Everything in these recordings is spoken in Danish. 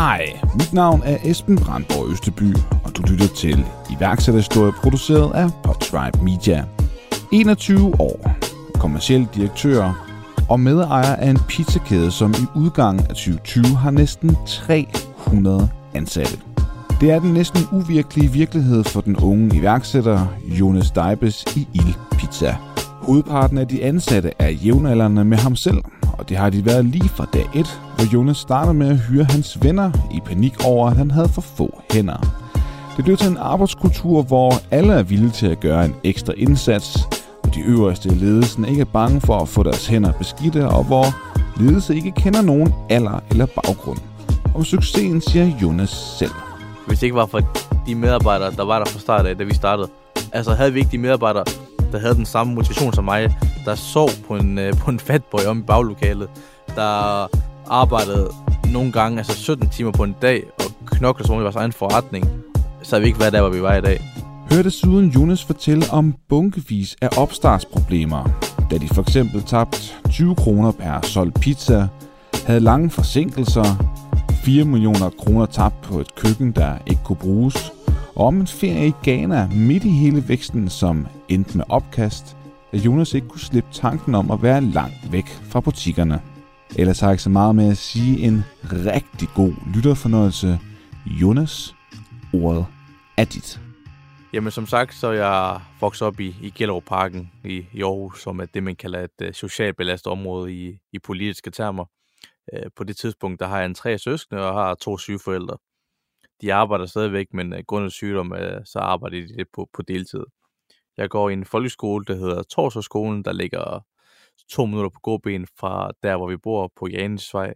Hej, mit navn er Esben Brandborg Østeby, og du lytter til iværksætterhistorie produceret af Podtribe Media. 21 år, kommersiel direktør og medejer af en pizzakæde, som i udgangen af 2020 har næsten 300 ansatte. Det er den næsten uvirkelige virkelighed for den unge iværksætter Jonas Deibes i Il Pizza. Hovedparten af de ansatte er jævnaldrende med ham selv, og det har de været lige fra dag 1, hvor Jonas startede med at hyre hans venner i panik over, at han havde for få hænder. Det blev til en arbejdskultur, hvor alle er villige til at gøre en ekstra indsats, hvor de øverste i ledelsen ikke er bange for at få deres hænder beskidte, og hvor ledelse ikke kender nogen alder eller baggrund. Om succesen siger Jonas selv. Hvis det ikke var for de medarbejdere, der var der fra start af, da vi startede. Altså havde vi ikke de medarbejdere, der havde den samme motivation som mig, der sov på en, øh, på en fatboy om i baglokalet, der arbejdede nogle gange, altså 17 timer på en dag, og knoklede som om det var vores egen forretning, så havde vi ikke været der, hvor vi var i dag. Hør desuden Jonas fortælle om bunkevis af opstartsproblemer, da de for eksempel tabte 20 kroner per solgt pizza, havde lange forsinkelser, 4 millioner kroner tabt på et køkken, der ikke kunne bruges, og om en ferie i Ghana midt i hele væksten, som endte med opkast, da Jonas ikke kunne slippe tanken om at være langt væk fra butikkerne. Ellers har jeg ikke så meget med at sige en rigtig god lytterfornøjelse. Jonas, ordet er dit. Jamen som sagt, så er jeg vokset op i, i Gellerup Parken i, i Aarhus, som er det, man kalder et uh, socialt belastet område i, i politiske termer. Uh, på det tidspunkt, der har jeg en tre søskende og har to syge forældre. De arbejder stadigvæk, men øh, uh, grundet sygdom, øh, så arbejder de lidt på, på deltid. Jeg går i en folkeskole, der hedder Torsåskolen, der ligger to minutter på gåben fra der, hvor vi bor på Janesvej.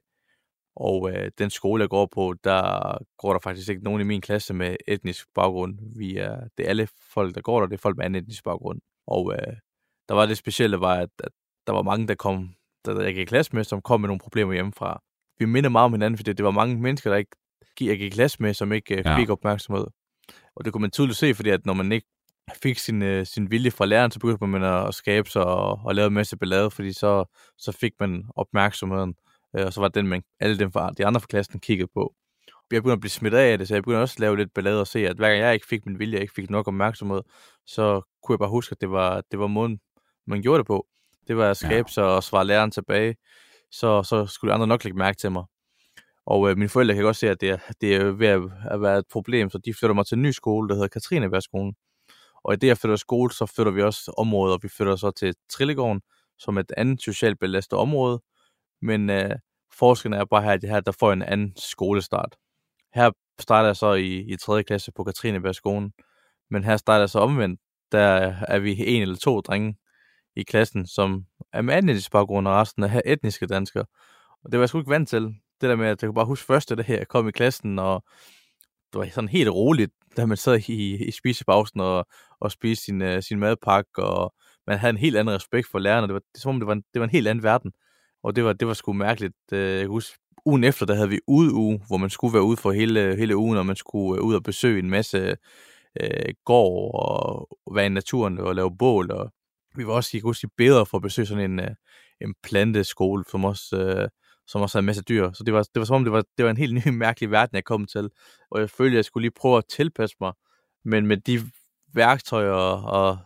Og øh, den skole, jeg går på, der går der faktisk ikke nogen i min klasse med etnisk baggrund. Vi er, det er alle folk, der går der, det er folk med anden etnisk baggrund. Og øh, der var det specielle, var, at, at der var mange, der kom, der jeg gik i klasse med, som kom med nogle problemer hjemmefra. Vi minder meget om hinanden, fordi det var mange mennesker, der ikke jeg gik i klasse med, som ikke øh, fik ja. opmærksomhed. Og det kunne man tydeligt se, fordi at når man ikke fik sin, øh, sin vilje fra læreren, så begyndte man at skabe sig og, og lave en masse ballade, fordi så, så fik man opmærksomheden, øh, og så var det den, man, alle dem fra de andre fra klassen kiggede på. Jeg begyndte at blive smidt af det, så jeg begyndte også at lave lidt ballade og se, at hver gang jeg ikke fik min vilje, jeg ikke fik nok opmærksomhed, så kunne jeg bare huske, at det var, det var måden, man gjorde det på. Det var at skabe ja. sig og svare læreren tilbage, så, så skulle andre nok lægge mærke til mig. Og øh, mine forældre kan godt se, at det er, det er ved at, at være et problem, så de flytter mig til en ny skole, der hedder Katrinebergskolen. Og i det jeg flytter skole, så flytter vi også områder. Vi flytter så til Trillegården, som er et andet socialt belastet område. Men øh, forskellen er bare her, at det her, der får en anden skolestart. Her starter jeg så i, i 3. klasse på Katrinebergskolen. Men her starter jeg så omvendt. Der er vi en eller to drenge i klassen, som er med anden etnisk baggrund, og resten er etniske danskere. Og det var jeg sgu ikke vant til. Det der med, at jeg kunne bare huske første det her, jeg kom i klassen, og det var sådan helt roligt, da man sad i, i spisepausen og, og spiste sin, uh, sin madpakke, og man havde en helt anden respekt for lærerne. Det var, det, som om det var, en, det var en helt anden verden. Og det var, det var sgu mærkeligt. Uh, jeg kan huske, ugen efter, der havde vi ude hvor man skulle være ude for hele, hele ugen, og man skulle øh, ud og besøge en masse øh, gård og være i naturen og lave bål. Og vi var også, i huske, bedre for at besøge sådan en, en planteskole, som også, øh, som også havde en masse dyr. Så det var, det var som om, det var, det var en helt ny mærkelig verden, jeg kom til. Og jeg følte, jeg skulle lige prøve at tilpasse mig. Men med de værktøjer og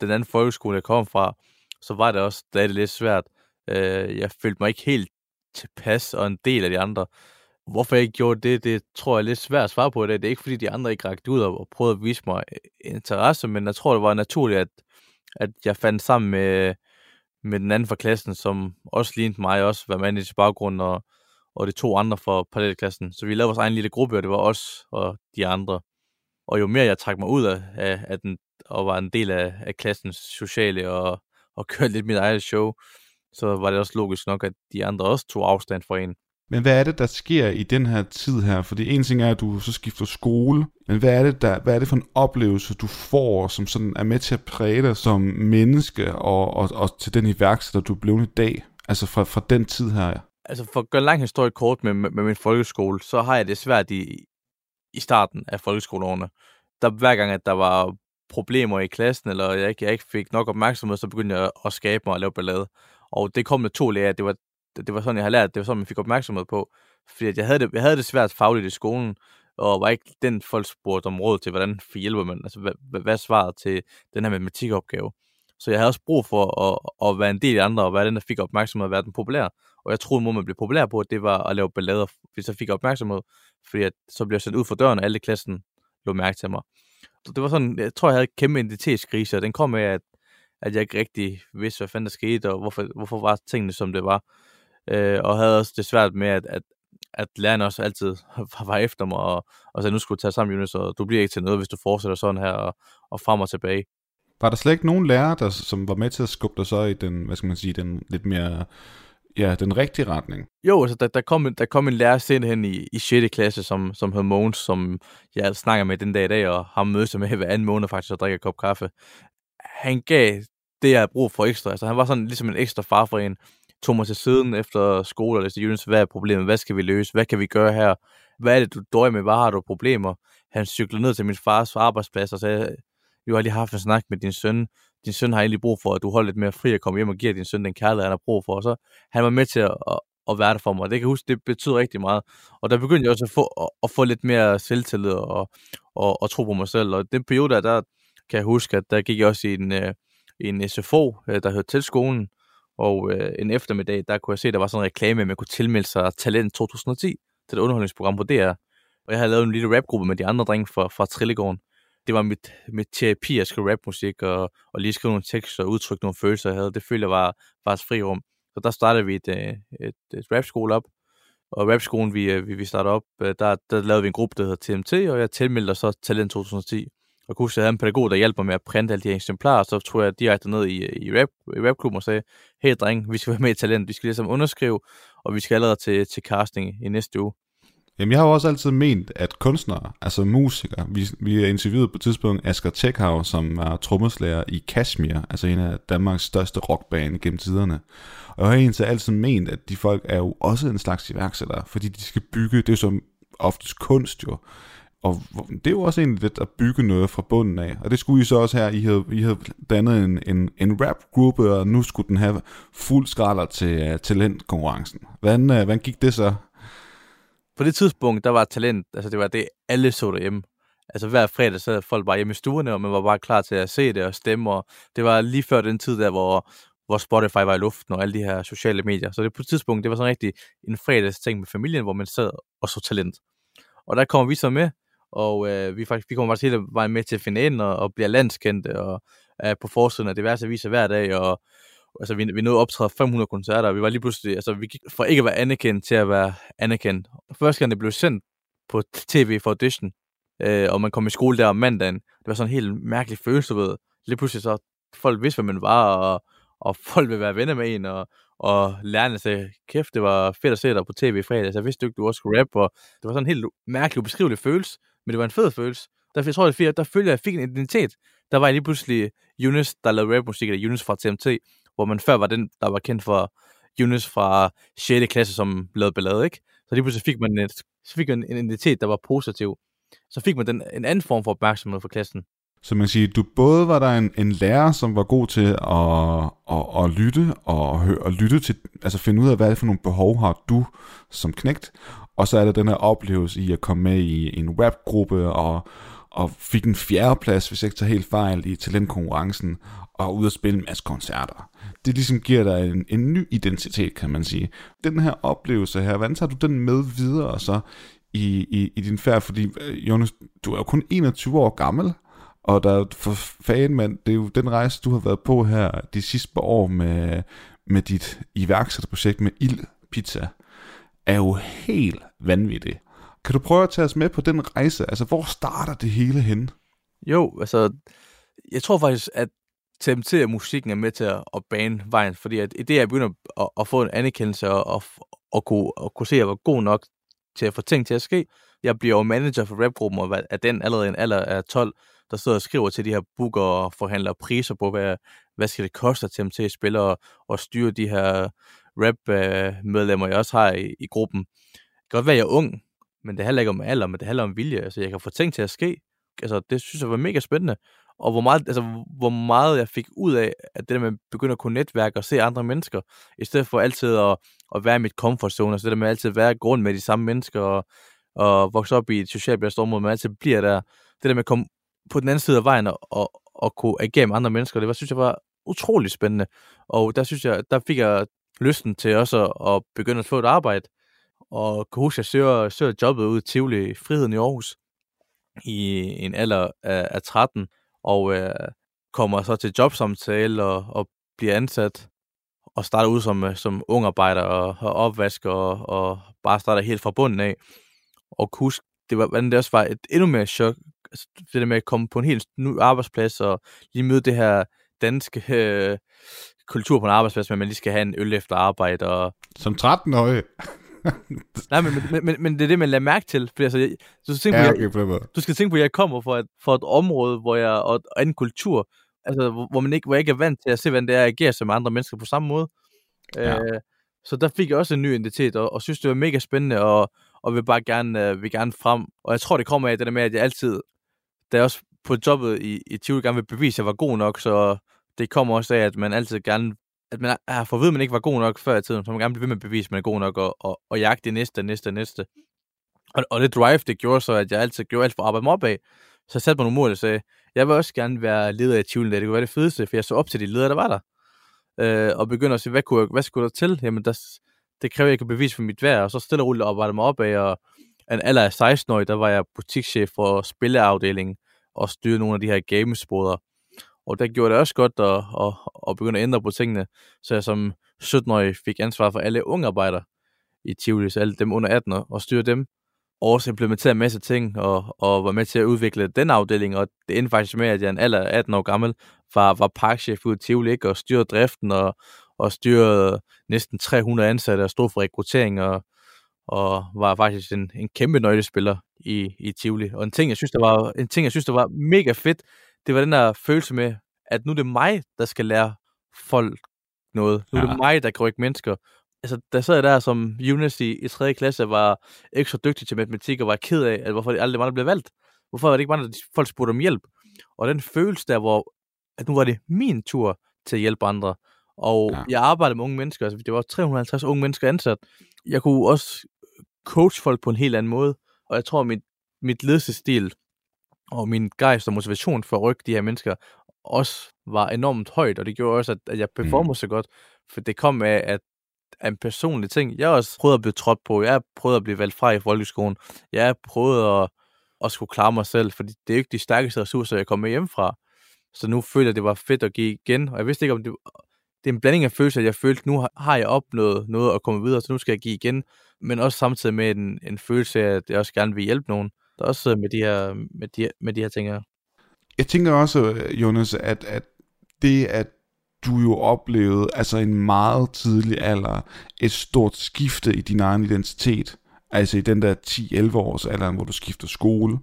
den anden folkeskole, jeg kom fra, så var det også stadig lidt svært. Øh, jeg følte mig ikke helt tilpas og en del af de andre. Hvorfor jeg ikke gjorde det, det tror jeg er lidt svært at svare på det. Det er ikke fordi de andre ikke rakte ud og prøvede at vise mig interesse, men jeg tror, det var naturligt, at, at jeg fandt sammen med, med den anden fra klassen, som også lignede mig, også var mand i baggrund, og, og de to andre fra parallelklassen. Så vi lavede vores egen lille gruppe, og det var os og de andre. Og jo mere jeg trak mig ud af, af, af den, og var en del af, af klassens sociale og, og kørte lidt mit eget show, så var det også logisk nok, at de andre også tog afstand fra en. Men hvad er det, der sker i den her tid her? Fordi en ting er, at du så skifter skole, men hvad er det, der, hvad er det for en oplevelse, du får, som sådan er med til at præge dig som menneske, og, og, og til den iværksætter, du er blevet i dag? Altså fra, fra den tid her. Altså for at gøre en lang historie kort med, med, med min folkeskole, så har jeg det svært i, i starten af folkeskoleårene. Der hver gang, at der var problemer i klassen, eller jeg ikke, jeg ikke fik nok opmærksomhed, så begyndte jeg at skabe mig og lave ballade. Og det kom med to lærer. det var, det var sådan, jeg har lært, det var sådan, man fik opmærksomhed på. Fordi jeg havde, det, jeg havde det svært fagligt i skolen, og var ikke den folk spurgte om råd til, hvordan hjælper man, altså hvad, hvad, hvad svaret til den her matematikopgave. Så jeg havde også brug for at, at være en del af andre, og være den, der fik opmærksomhed og være den populær. Og jeg troede, at man blev populær på, at det var at lave ballader, hvis jeg fik opmærksomhed. Fordi at, så blev jeg sendt ud for døren, og alle i klassen lå mærke til mig. Så det var sådan, jeg tror, jeg havde en kæmpe identitetskrise, og den kom med, at at jeg ikke rigtig vidste, hvad fanden der skete, og hvorfor, hvorfor var tingene, som det var. Øh, og havde også det svært med, at, at, at læreren også altid var efter mig, og, og så nu skulle tage sammen, Jonas, og du bliver ikke til noget, hvis du fortsætter sådan her, og, og frem og tilbage. Var der slet ikke nogen lærer, der, som var med til at skubbe dig så i den, hvad skal man sige, den lidt mere ja, den rigtige retning. Jo, altså der, der, kom, en, der kom en lærer senere hen i, i 6. klasse, som, som hed Mogens, som jeg snakker med den dag i dag, og har mødt med hver anden måned faktisk og drikker en kop kaffe. Han gav det, jeg har brug for ekstra. Altså, han var sådan ligesom en ekstra far for en. Tog mig til siden efter skole og læste Jonas, hvad er problemet? Hvad skal vi løse? Hvad kan vi gøre her? Hvad er det, du døjer med? Hvad har du problemer? Han cyklede ned til min fars arbejdsplads og sagde, du har lige haft en snak med din søn. Din søn har egentlig brug for, at du holder lidt mere fri og kommer hjem og giver din søn den kærlighed, han har brug for. Og så han var med til at, at, at være der for mig. Det kan jeg huske, det betyder rigtig meget. Og der begyndte jeg også at få, at, at få lidt mere selvtillid og, og, og tro på mig selv. Og den periode der, der kan jeg huske, at der gik jeg også i en, øh, en SFO, øh, der hørte til skolen, og øh, en eftermiddag, der kunne jeg se, at der var sådan en reklame, at man kunne tilmelde sig Talent 2010 til et underholdningsprogram på DR. Og jeg havde lavet en lille rapgruppe med de andre drenge fra, fra Trillegården. Det var mit, mit terapi at skrive rapmusik og, og lige skrive nogle tekster og udtrykke nogle følelser, jeg havde. Det følte jeg var, var et frirum. Så der startede vi et, et, et, et rapskole op. Og rapskolen, vi, øh, vi, vi startede op, øh, der, der lavede vi en gruppe, der hedder TMT, og jeg tilmeldte så Talent 2010. Og kunne jeg havde en pædagog, der hjalp mig med at printe alle de her eksemplarer, så tror jeg direkte ned i, øh, i, rap, i rapklubben og sagde, hey dreng, vi skal være med i Talent, vi skal ligesom underskrive, og vi skal allerede til, til casting i næste uge. Jamen, jeg har jo også altid ment, at kunstnere, altså musikere, vi, vi har interviewet på et tidspunkt Asger Tekhav, som er trommeslager i Kashmir, altså en af Danmarks største rockband gennem tiderne. Og jeg har egentlig altid ment, at de folk er jo også en slags iværksættere, fordi de skal bygge, det er jo som oftest kunst jo, og det er jo også egentlig lidt at bygge noget fra bunden af. Og det skulle I så også her. I havde, I havde dannet en, en, en rap-gruppe, og nu skulle den have fuld skralder til uh, talentkonkurrencen. Hvordan, uh, hvordan gik det så? På det tidspunkt, der var talent, altså det var det, alle så derhjemme. Altså hver fredag sad folk bare hjemme i stuerne, og man var bare klar til at se det og stemme. Og det var lige før den tid der, hvor, hvor Spotify var i luften og alle de her sociale medier. Så det på et tidspunkt, det var sådan rigtig en fredags ting med familien, hvor man sad og så talent. Og der kommer vi så med, og øh, vi, faktisk, vi kommer faktisk hele vejen med til finalen og, og bliver landskendte og er på forsiden af diverse aviser hver dag, og altså, vi, vi nåede optræde 500 koncerter, og vi var lige pludselig, altså vi gik fra ikke at være anerkendt til at være anerkendt. Første gang det blev sendt på tv for audition, øh, og man kom i skole der om mandagen, det var sådan en helt mærkelig følelse, ved. Lige pludselig så folk vidste, hvad man var, og, og folk ville være venner med en, og, og lærerne sagde, kæft, det var fedt at se dig på tv i fredag, så jeg vidste ikke, du også skulle rap, og det var sådan en helt mærkelig, ubeskrivelig følelse, men det var en fed følelse. Der, jeg tror, det der følte jeg, at jeg fik en identitet. Der var jeg lige pludselig Yunus, der lavede rapmusik, eller Yunus fra TMT, hvor man før var den, der var kendt for Yunus fra 6. klasse, som lavede ballade, ikke? Så lige pludselig fik man, et, så fik man en identitet, der var positiv. Så fik man den, en anden form for opmærksomhed for klassen. Så man siger, du både var der en, en lærer, som var god til at, at, at lytte og, høre, lytte til, altså finde ud af, hvad det for nogle behov har du som knægt, og så er der den her oplevelse i at komme med i en rapgruppe og, og fik en fjerdeplads, hvis jeg ikke tager helt fejl, i talentkonkurrencen, og ud og spille en masse koncerter. Det ligesom giver dig en, en ny identitet, kan man sige. Den her oplevelse her, hvordan tager du den med videre så i, i, i din færd? Fordi, øh, Jonas, du er jo kun 21 år gammel, og der for fan, mand, det er jo den rejse, du har været på her de sidste par år med, med dit iværksætterprojekt med Ild Pizza, er jo helt vanvittigt. Kan du prøve at tage os med på den rejse? Altså, hvor starter det hele hen? Jo, altså, jeg tror faktisk, at TMT og musikken er med til at, at bane vejen, fordi at det, jeg begynder at, at få en anerkendelse og, og, og, kunne, og kunne se, at jeg var god nok til at få ting til at ske. Jeg bliver jo manager for rapgruppen, og er den allerede en alder af 12, der sidder og skriver til de her booker og forhandler priser på, hvad, hvad skal det koste til at spille og, og styre de her rap-medlemmer, jeg også har i, i gruppen. Det kan godt være, at jeg er ung, men det handler ikke om alder, men det handler om vilje. Altså, jeg kan få ting til at ske. Altså, det synes jeg var mega spændende. Og hvor meget, altså, hvor meget jeg fik ud af, at det der med at begynde at kunne netværke og se andre mennesker, i stedet for altid at, at være i mit comfort zone, altså det der med altid at være grund med de samme mennesker, og, og vokse op i et socialt belastet område, man altid bliver der. Det der med at komme på den anden side af vejen og, og, og kunne agere med andre mennesker, det var, synes jeg var utrolig spændende. Og der synes jeg, der fik jeg lysten til også at, at begynde at få et arbejde. Og kan huske, at jeg søger, søger jobbet ud i Tivoli Friheden i Aarhus i en alder af, af 13, og øh, kommer så til jobsamtale og, og bliver ansat og starter ud som, øh, som ung arbejder og, og opvasker og, og bare starter helt fra bunden af. Og husk, det var, det også var et endnu mere chok, altså, det der med at komme på en helt ny arbejdsplads og lige møde det her danske øh, kultur på en arbejdsplads, men man lige skal have en øl efter arbejde. Og... Som 13-årig? Nej, men, men, men, men det er det, man lader mærke til. Fordi, altså, jeg, du, skal tænke ja, okay, på, jeg, du skal tænke på, at jeg kommer fra et, fra et område, hvor jeg, og, og en kultur, altså, hvor, hvor, man ikke, hvor jeg ikke er vant til at se, hvordan det er at agere som andre mennesker på samme måde. Ja. Øh, så der fik jeg også en ny identitet, og, og synes, det var mega spændende, og, og vil bare gerne, øh, vil gerne frem. Og jeg tror, det kommer af det der med, at jeg altid, da jeg også på jobbet i, i Tivoli gerne vil bevise, at jeg var god nok, så det kommer også af, at man altid gerne at man har fået at at man ikke var god nok før i tiden, så man gerne bliver ved med at bevise, at man er god nok, og, og, og jagte det næste, næste, næste. Og, og det drive, det gjorde så, at jeg altid gjorde alt for at arbejde mig op af. Så jeg satte mig nogle mål og sagde, jeg vil også gerne være leder i Tivoli, det kunne være det fedeste, for jeg så op til de ledere, der var der. Øh, og begynder at sige, hvad, kunne jeg, hvad skulle der til? Jamen, der, det kræver, at jeg kan bevise for mit værd, og så stille og roligt arbejde mig op af, og en alder af 16 år, der var jeg butikschef for spilleafdelingen, og styre nogle af de her gamesboder. Og der gjorde det også godt at, at, at begynde at ændre på tingene, så jeg som 17-årig fik ansvar for alle unge arbejdere i Tivoli, så alle dem under 18 år, og styre dem. Og også implementere en masse ting, og, og var med til at udvikle den afdeling, og det endte faktisk med, at jeg en alder 18 år gammel var, var parkchef ude i Tivoli, ikke? og styrede driften, og, og styrede næsten 300 ansatte, og stod for rekruttering, og, og var faktisk en, en kæmpe nøglespiller i, i Tivoli. Og en ting, jeg synes, der var, en ting, jeg synes, der var mega fedt, det var den der følelse med, at nu er det mig, der skal lære folk noget. Nu er ja. det mig, der kan rykke mennesker. Altså, der sad jeg der som Jonas i, i 3. klasse, var ikke så dygtig til matematik, og var ked af, at hvorfor det aldrig var, der blev valgt. Hvorfor var det ikke bare, at folk spurgte om hjælp? Og den følelse der, hvor at nu var det min tur til at hjælpe andre. Og ja. jeg arbejdede med unge mennesker, altså det var 350 unge mennesker ansat. Jeg kunne også coach folk på en helt anden måde. Og jeg tror, at mit, mit ledelsesstil og min gejst og motivation for at rykke de her mennesker også var enormt højt, og det gjorde også, at, jeg performede mm. så godt, for det kom af, at af en personlig ting. Jeg har også prøvet at blive trådt på, jeg har prøvet at blive valgt fra i folkeskolen, jeg har prøvet at, at skulle klare mig selv, fordi det er jo ikke de stærkeste ressourcer, jeg kommer hjem fra. Så nu føler jeg, at det var fedt at give igen, og jeg vidste ikke, om det, det er en blanding af følelser, at jeg følte, at nu har jeg opnået noget at komme videre, så nu skal jeg give igen, men også samtidig med en, en følelse af, at jeg også gerne vil hjælpe nogen. Der også øh, med de her, med de, med de her ting her. Jeg tænker også, øh, Jonas, at, at det, at du jo oplevede, altså en meget tidlig alder, et stort skifte i din egen identitet, Altså i den der 10-11 års alder, hvor du skifter skole,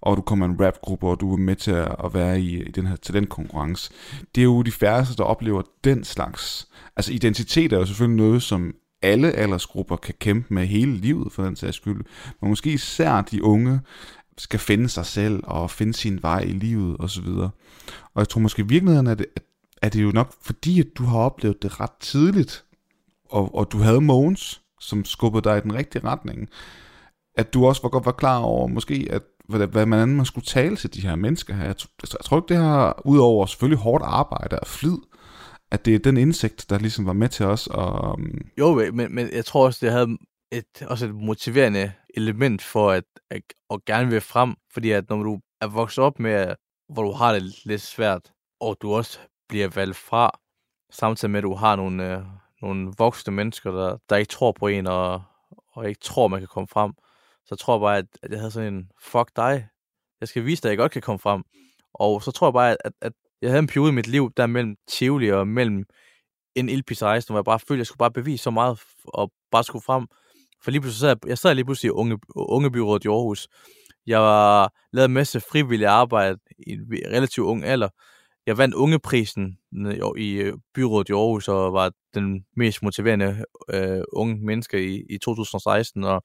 og du kommer i en rapgruppe, og du er med til at være i, i den her talentkonkurrence. Det er jo de færreste, der oplever den slags. Altså identitet er jo selvfølgelig noget, som alle aldersgrupper kan kæmpe med hele livet, for den sags skyld. Men måske især de unge skal finde sig selv og finde sin vej i livet osv. Og jeg tror måske i virkeligheden, at det, er det jo nok fordi, at du har oplevet det ret tidligt, og, og du havde Mogens, som skubbede dig i den rigtige retning, at du også var godt var klar over måske, at hvad, hvad man man skulle tale til de her mennesker her. Jeg, jeg tror ikke, det har, udover selvfølgelig hårdt arbejde og flid, at det er den indsigt, der ligesom var med til os. Og, um... Jo, men, men jeg tror også, det havde et, også et motiverende element for at, at, at gerne vil frem, fordi at når du er vokset op med, hvor du har det lidt svært, og du også bliver valgt fra, samtidig med, at du har nogle, øh, nogle voksne mennesker, der, der ikke tror på en, og, og ikke tror, man kan komme frem, så tror jeg bare, at, at jeg havde sådan en, fuck dig, jeg skal vise dig, at jeg godt kan komme frem. Og så tror jeg bare, at, at jeg havde en periode i mit liv, der mellem Tivoli og mellem en ildpisrejse, hvor jeg bare følte, at jeg skulle bare bevise så meget, og bare skulle frem. For lige pludselig sad jeg, jeg sad lige pludselig i unge, ungebyrådet i Aarhus. Jeg var lavede en masse frivillig arbejde i en relativt ung alder. Jeg vandt ungeprisen i øh, byrådet i Aarhus, og var den mest motiverende øh, unge menneske i, i 2016, og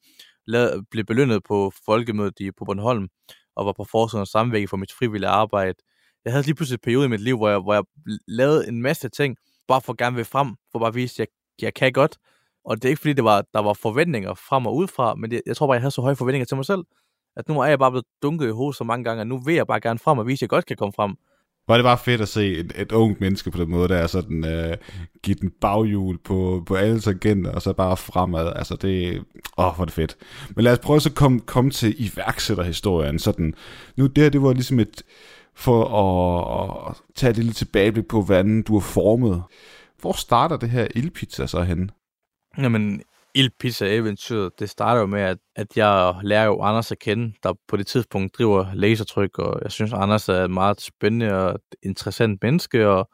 lavede, blev belønnet på folkemødet i, på Bornholm, og var på forsiden af samvæg for mit frivillige arbejde. Jeg havde lige pludselig en periode i mit liv, hvor jeg, hvor jeg lavede en masse ting, bare for at gerne vil frem, for bare at vise, at jeg, jeg kan godt. Og det er ikke fordi, det var, der var forventninger frem og udefra, men det, jeg tror bare, jeg havde så høje forventninger til mig selv, at nu er jeg bare blevet dunket i hovedet så mange gange, at nu vil jeg bare gerne frem og vise, at jeg godt kan komme frem. Var det bare fedt at se et, et ungt menneske på den måde, der er sådan, øh, give den baghjul på, på alle tangenter, og så bare fremad. Altså det, åh, hvor er det fedt. Men lad os prøve så at komme, komme til iværksætterhistorien. Sådan, nu det det var ligesom et, for at, at tage et lille tilbageblik på, hvordan du er formet. Hvor starter det her ildpizza så henne? Jamen, ildpizza-eventyret, det starter jo med, at, at jeg lærer jo Anders at kende, der på det tidspunkt driver lasertryk, og jeg synes, Anders er et meget spændende og interessant menneske, og,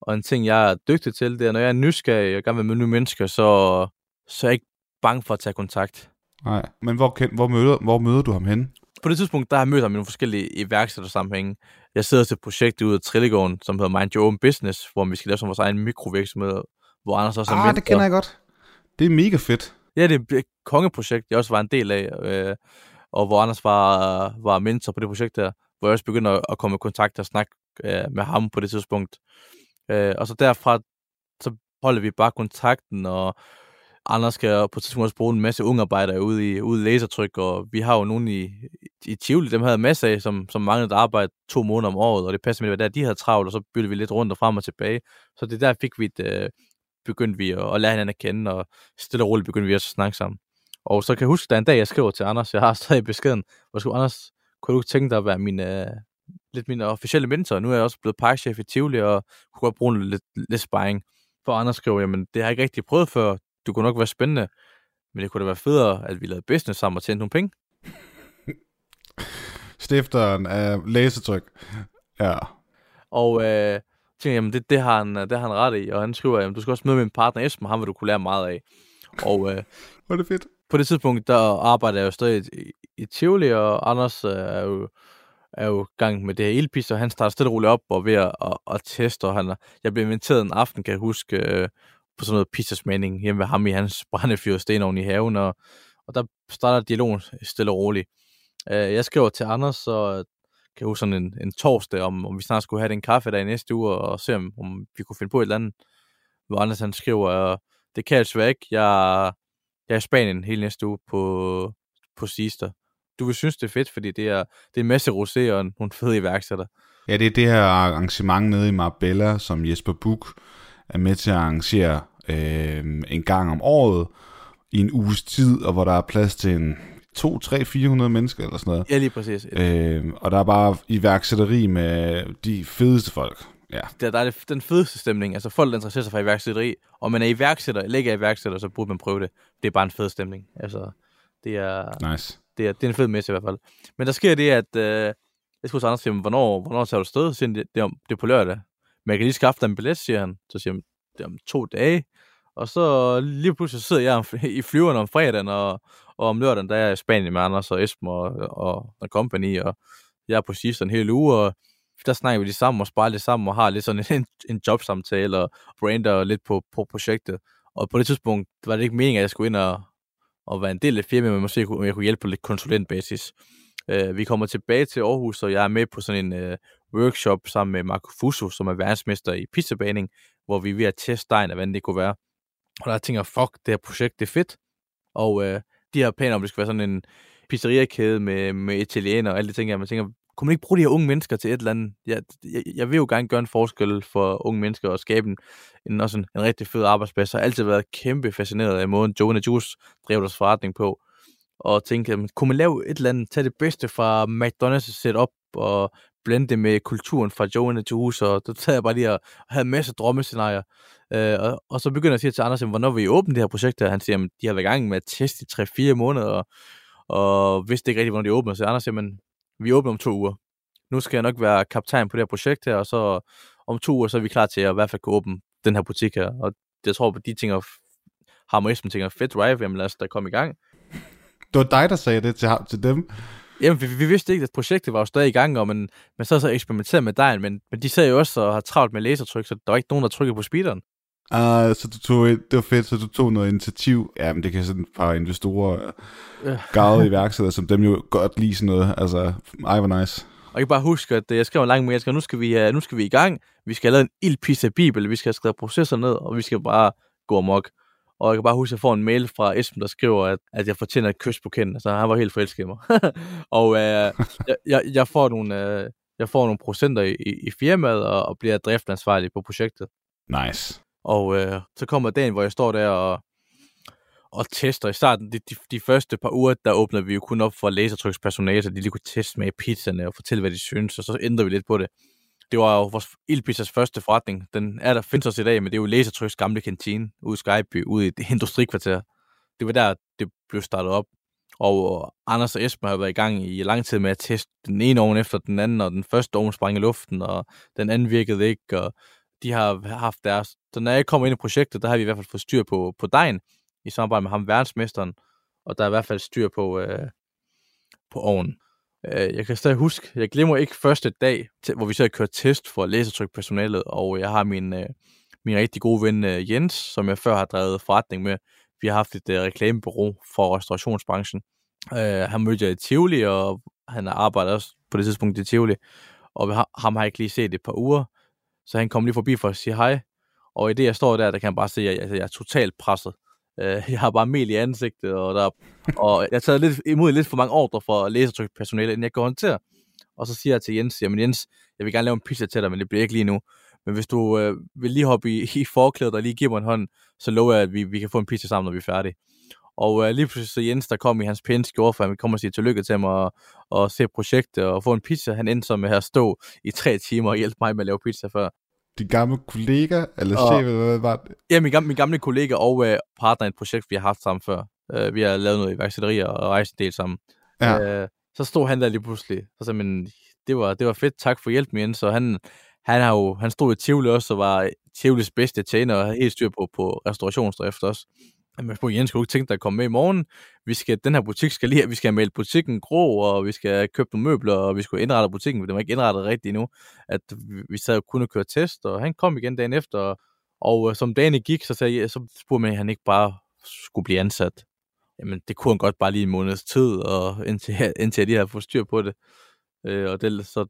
og en ting, jeg er dygtig til, det er, når jeg er nysgerrig og gerne vil med nye mennesker, så, så er jeg ikke bange for at tage kontakt. Nej, men hvor, hvor, møder, hvor møder du ham hen? På det tidspunkt, der har jeg mødt ham i nogle forskellige iværksættersammenhænge. Jeg sidder til et projekt ude af Trillegården, som hedder Mind Your Own Business, hvor vi skal lave som vores egen mikrovirksomhed, hvor Anders også er ah, det kender jeg godt. Det er mega fedt. Ja, det er et kongeprojekt, jeg også var en del af, øh, og hvor Anders var, var mentor på det projekt der, hvor jeg også begyndte at, at komme i kontakt og snakke øh, med ham på det tidspunkt. Øh, og så derfra, så holder vi bare kontakten, og Anders skal på tidspunkt også bruge en masse ungarbejdere ude i, ude i lasertryk, og vi har jo nogen i, i Tivoli, dem havde masser af, som, som manglede at arbejde to måneder om året, og det passer med, hvad der de havde travlt, og så byttede vi lidt rundt og frem og tilbage. Så det der fik vi et, øh, begyndte vi at, at lære hinanden at kende, og stille og roligt begyndte vi også at snakke sammen. Og så kan jeg huske, der en dag, jeg skriver til Anders, jeg har stadig beskeden, hvor skulle Anders, kunne du tænke dig at være min, uh, lidt min officielle mentor? Nu er jeg også blevet parkchef i Tivoli, og kunne godt bruge lidt, lidt sparring. For Anders skriver, jamen det har jeg ikke rigtig prøvet før, du kunne nok være spændende, men det kunne da være federe, at vi lavede business sammen og tjente nogle penge. Stifteren af læsetryk. Ja. Og øh, tænkte, jamen det, det, har han, det har han ret i, og han skriver, jamen du skal også møde min partner Esben, ham vil du kunne lære meget af. Og øh, Var det fedt. på det tidspunkt, der arbejder jeg jo stadig i, i Tivoli, og Anders øh, er jo er jo gang med det her ildpis, og han starter stille og roligt op og ved at, at, at teste, og han, jeg blev inviteret en aften, kan jeg huske, øh, på sådan noget pizzasmagning hjemme ved ham i hans brændefyr stenovn i haven, og, og der starter dialogen stille og roligt. Øh, jeg skriver til Anders, så øh, kan jeg huske sådan en, en torsdag, om, om vi snart skulle have den kaffe der i næste uge, og se om, om vi kunne finde på et eller andet. Hvor Anders han skriver, øh, det kan jeg desværre ikke, jeg, jeg er i Spanien hele næste uge på, på Sister. Du vil synes, det er fedt, fordi det er, det er en masse rosé og nogle fede iværksætter. Ja, det er det her arrangement nede i Marbella, som Jesper Buch er med til at arrangere øh, en gang om året i en uges tid, og hvor der er plads til en 2, 3, 400 mennesker eller sådan noget. Ja, lige præcis. Øh, og der er bare iværksætteri med de fedeste folk. Ja. Der, der er det, den fedeste stemning. Altså folk, der interesserer sig for iværksætteri, og man er iværksætter, eller ikke er iværksætter, så burde man prøve det. Det er bare en fed stemning. Altså, det er, nice. det er, det er en fed messe i hvert fald. Men der sker det, at øh, jeg skulle til Anders sige, hvornår, hvornår tager du sted? Så det, det, det er på lørdag. Men jeg kan lige skaffe dig en billet, siger han. Så siger han, det er om to dage. Og så lige pludselig sidder jeg i flyveren om fredagen, og, og om lørdagen, der er jeg i Spanien med Anders og Esben og, og, og company, og jeg er på sidste en hel uge, og der snakker vi lige sammen og sparer lidt sammen og har lidt sådan en, en jobsamtale og brander lidt på, på projektet. Og på det tidspunkt var det ikke meningen, at jeg skulle ind og, og være en del af firmaet, men måske jeg kunne, jeg kunne hjælpe på lidt konsulentbasis. Uh, vi kommer tilbage til Aarhus, og jeg er med på sådan en uh, workshop sammen med Marco Fuso, som er verdensmester i pizzabaning, hvor vi er ved at teste dejen af, hvordan det kunne være. Og der tænker jeg, fuck, det her projekt, det er fedt. Og øh, de her planer om, det skal være sådan en pizzeriakæde med, med italiener og alle de ting, jeg man tænker, kunne man ikke bruge de her unge mennesker til et eller andet? Jeg, jeg, jeg vil jo gerne gøre en forskel for unge mennesker og skabe en, en, også en, en rigtig fed arbejdsplads. Jeg har altid været kæmpe fascineret af måden, Joe Juice drev deres forretning på. Og tænke, kunne man lave et eller andet, tage det bedste fra McDonald's setup og blende det med kulturen fra Joe til hus, og så sad jeg bare lige og havde en masse drømmescenarier. Øh, og, og, så begynder jeg at sige til Anders, hvornår vil I åbne det her projekt? Og han siger, at de har været i gang med at teste i 3-4 måneder, og, og vidste ikke rigtig, hvornår de åbner. Så Anders siger, men vi åbner om to uger. Nu skal jeg nok være kaptajn på det her projekt her, og så om to uger, så er vi klar til at i hvert fald kunne åbne den her butik her. Og jeg tror, at de tænker, Ham og Esben tænker, fedt drive, jamen lad os da komme i gang. Det var dig, der sagde det til, ham, til dem? Jamen, vi, vi vidste ikke, at projektet var jo stadig i gang, og man, man så så eksperimenteret med dejen, men, men de sad jo også og har travlt med lasertryk, så der var ikke nogen, der trykkede på speederen. Uh, så du tog, det var fedt, så du tog noget initiativ. Jamen, det kan sådan par investorer, uh. gavede iværksættere, som dem jo godt lide sådan noget. Altså, ej, hvor nice. Og jeg kan bare huske, at øh, jeg skrev en lang mail, jeg skrev, nu skal vi, uh, nu skal vi i gang, vi skal have lavet en ildpisse bibel, vi skal have skrevet processer ned, og vi skal bare gå amok. Og jeg kan bare huske, at jeg får en mail fra Esben, der skriver, at, at jeg fortjener et kys på kinden. Så han var helt forelsket i mig. og uh, jeg, jeg, jeg, får nogle, uh, jeg får nogle procenter i, i firmaet, og, og bliver driftansvarlig på projektet. Nice. Og øh, så kommer dagen, hvor jeg står der og, og tester. I starten, de, de, de første par uger, der åbner vi jo kun op for lasertrykspersonale, så de lige kunne teste med pizzerne og fortælle, hvad de synes, og så ændrer vi lidt på det. Det var jo vores Ildpizzas første forretning. Den er der, findes også i dag, men det er jo lasertryks gamle kantine ude i Skype, ude i et industrikvarter. Det var der, det blev startet op. Og øh, Anders og Esben har været i gang i lang tid med at teste den ene ovn efter den anden, og den første ovn sprang i luften, og den anden virkede ikke, og de har haft deres... Så når jeg kommer ind i projektet, der har vi i hvert fald fået styr på, på dejen, i samarbejde med ham, verdensmesteren, og der er i hvert fald styr på, øh, på ovnen. Øh, jeg kan stadig huske, jeg glemmer ikke første dag, hvor vi så har kørt test for læsertrykpersonalet, og jeg har min, øh, min rigtig gode ven øh, Jens, som jeg før har drevet forretning med. Vi har haft et øh, reklamebureau for restaurationsbranchen. Øh, han mødte jeg i Tivoli, og han arbejder også på det tidspunkt i Tivoli, og ham har jeg ikke lige set et par uger. Så han kom lige forbi for at sige hej. Og i det, jeg står der, der kan jeg bare se, at jeg, jeg er totalt presset. Øh, jeg har bare mel i ansigtet, og, der, og jeg har taget lidt, imod lidt for mange ordre fra lasertrykpersonale, inden jeg kan håndtere. Og så siger jeg til Jens, jamen Jens, jeg vil gerne lave en pizza til dig, men det bliver ikke lige nu. Men hvis du øh, vil lige hoppe i, i forklædet og lige give mig en hånd, så lover jeg, at vi, vi kan få en pizza sammen, når vi er færdige. Og øh, lige pludselig så Jens, der kom i hans pæne skjorte, for han kommer og sige tillykke til mig og, og se projektet og få en pizza. Han endte så med at stå i tre timer og hjælpe mig med at lave pizza før din gamle kollega, eller og, chef, eller hvad var det? Ja, min gamle, min gamle kollega og uh, partner i et projekt, vi har haft sammen før. Uh, vi har lavet noget iværksætteri og rejst en del sammen. Ja. Uh, så stod han der lige pludselig, og så men det var, det var fedt, tak for hjælpen, Jens. Så han, han, har jo, han stod i Tivoli også, og var Tivolis bedste tjener, og helt styr på, på restaurationsdrift også. Men på Jens, skulle du ikke tænke dig at komme med i morgen? Vi skal, den her butik skal lige, vi skal have malet butikken grå, og vi skal købe nogle møbler, og vi skulle indrette butikken, for den var ikke indrettet rigtigt endnu. At vi sad og kunne køre test, og han kom igen dagen efter, og, og som dagen gik, så, sagde, så spurgte man, at han ikke bare skulle blive ansat. Jamen, det kunne han godt bare lige en måneds tid, og indtil, indtil jeg lige havde fået styr på det. Øh, og det, så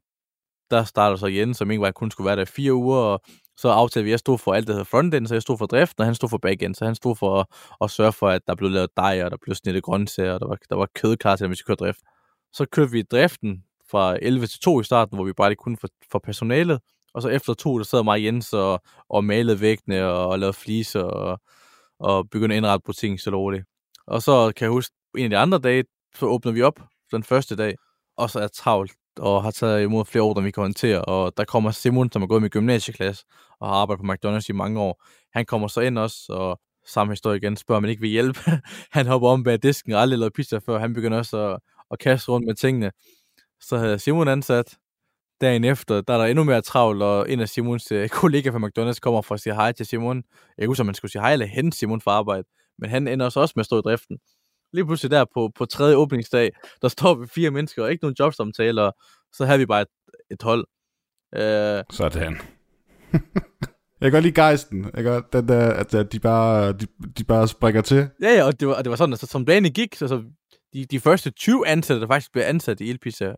der starter så Jens, som ikke var kun skulle være der i fire uger, og så aftalte vi, at jeg stod for alt, der hedder frontend, så jeg stod for driften, og han stod for backend, så han stod for at, at sørge for, at der blev lavet dej, og der blev snittet grøntsager, og der var, der var kød klar til, at vi skulle køre drift. Så kørte vi driften fra 11 til 2 i starten, hvor vi bare lige kunne for, for personalet, og så efter to, der sad mig Jens og, og malede væggene og, og lavede fliser og, og begyndte at indrette butikken så roligt. Og så kan jeg huske, en af de andre dage, så åbner vi op den første dag, og så er travlt og har taget imod flere ordre, vi kan håndtere. Og der kommer Simon, som er gået med gymnasieklasse og har arbejdet på McDonald's i mange år. Han kommer så ind også, og samme historie igen, spørger man ikke vil hjælpe. han hopper om bag disken og aldrig lavet pizza før. Han begynder også at, at kaste rundt med tingene. Så havde Simon ansat. dagen efter, der er der endnu mere travlt, og en af Simons øh, kollegaer fra McDonald's kommer for at sige hej til Simon. Jeg husker, man skulle sige hej eller hente Simon fra arbejde, men han ender også med at stå i driften. Lige pludselig der på, på tredje åbningsdag, der står vi fire mennesker, og ikke nogen jobsamtaler, så har vi bare et, et hold. Øh, Sådan. Jeg kan godt lide gejsten. Jeg godt, den der, at de bare, de, de bare springer til. Ja, ja, og det var, og det var sådan, at så, som dagen gik, så, så de, de første 20 ansatte, der faktisk blev ansat i Elpisa,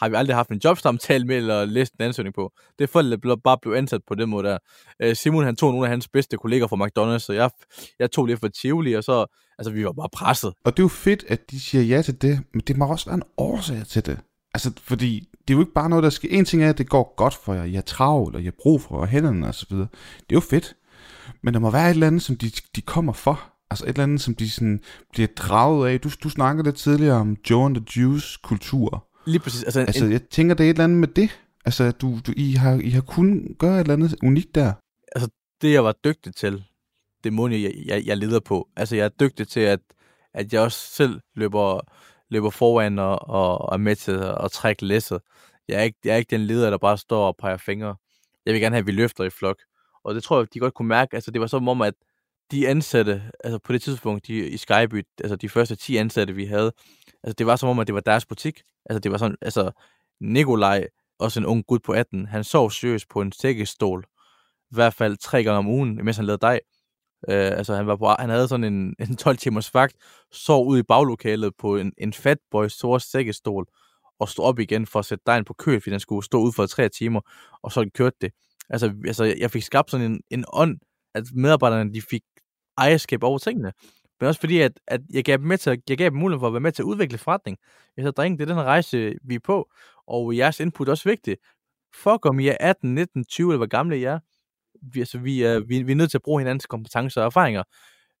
har vi aldrig haft en jobsamtale med eller læst en ansøgning på. Det er folk, der bare blev ansat på den måde der. Øh, Simon, han tog nogle af hans bedste kolleger fra McDonald's, så jeg, jeg tog lidt for Tivoli, og så, altså vi var bare presset. Og det er jo fedt, at de siger ja til det, men det må også være en årsag til det. Altså, fordi det er jo ikke bare noget, der sker. En ting er, at det går godt for jer, I har travlt, og I har brug for hænderne og så videre. Det er jo fedt. Men der må være et eller andet, som de, de kommer for. Altså et eller andet, som de sådan bliver draget af. Du, du snakkede lidt tidligere om Joe and the Juice kultur. Lige præcis. Altså, altså en... jeg tænker, det er et eller andet med det. Altså, du, du, I, har, I har kun gøre et eller andet unikt der. Altså, det jeg var dygtig til, det må jeg, jeg, jeg leder på. Altså, jeg er dygtig til, at, at jeg også selv løber, løber foran og, og er med til at, at trække læsset. Jeg er, ikke, jeg er ikke den leder, der bare står og peger fingre. Jeg vil gerne have, at vi løfter i flok. Og det tror jeg, de godt kunne mærke. Altså, det var som om, at de ansatte, altså på det tidspunkt de, i Skyby, altså de første 10 ansatte, vi havde, altså det var som om, at det var deres butik. Altså det var sådan, altså Nikolaj, også en ung gut på 18, han sov seriøst på en sækkestol, i hvert fald tre gange om ugen, mens han lavede dig. Øh, altså han, var på, han havde sådan en, en 12 timers vagt, sov ud i baglokalet på en, en fatboy stor sækkestol, og stod op igen for at sætte dejen på køl, fordi den skulle stå ud for tre timer, og så kørte det. Altså, altså jeg fik skabt sådan en, en ånd, at medarbejderne de fik ejerskab over tingene. Men også fordi, at, at jeg gav dem, med til, jeg gav dem mulighed for at være med til at udvikle forretning. Jeg sagde, drenge, det er den rejse, vi er på, og jeres input er også vigtigt. Fuck om I er 18, 19, 20 eller hvor gamle I er. Vi, altså, vi, er, vi, vi er nødt til at bruge hinandens kompetencer og erfaringer.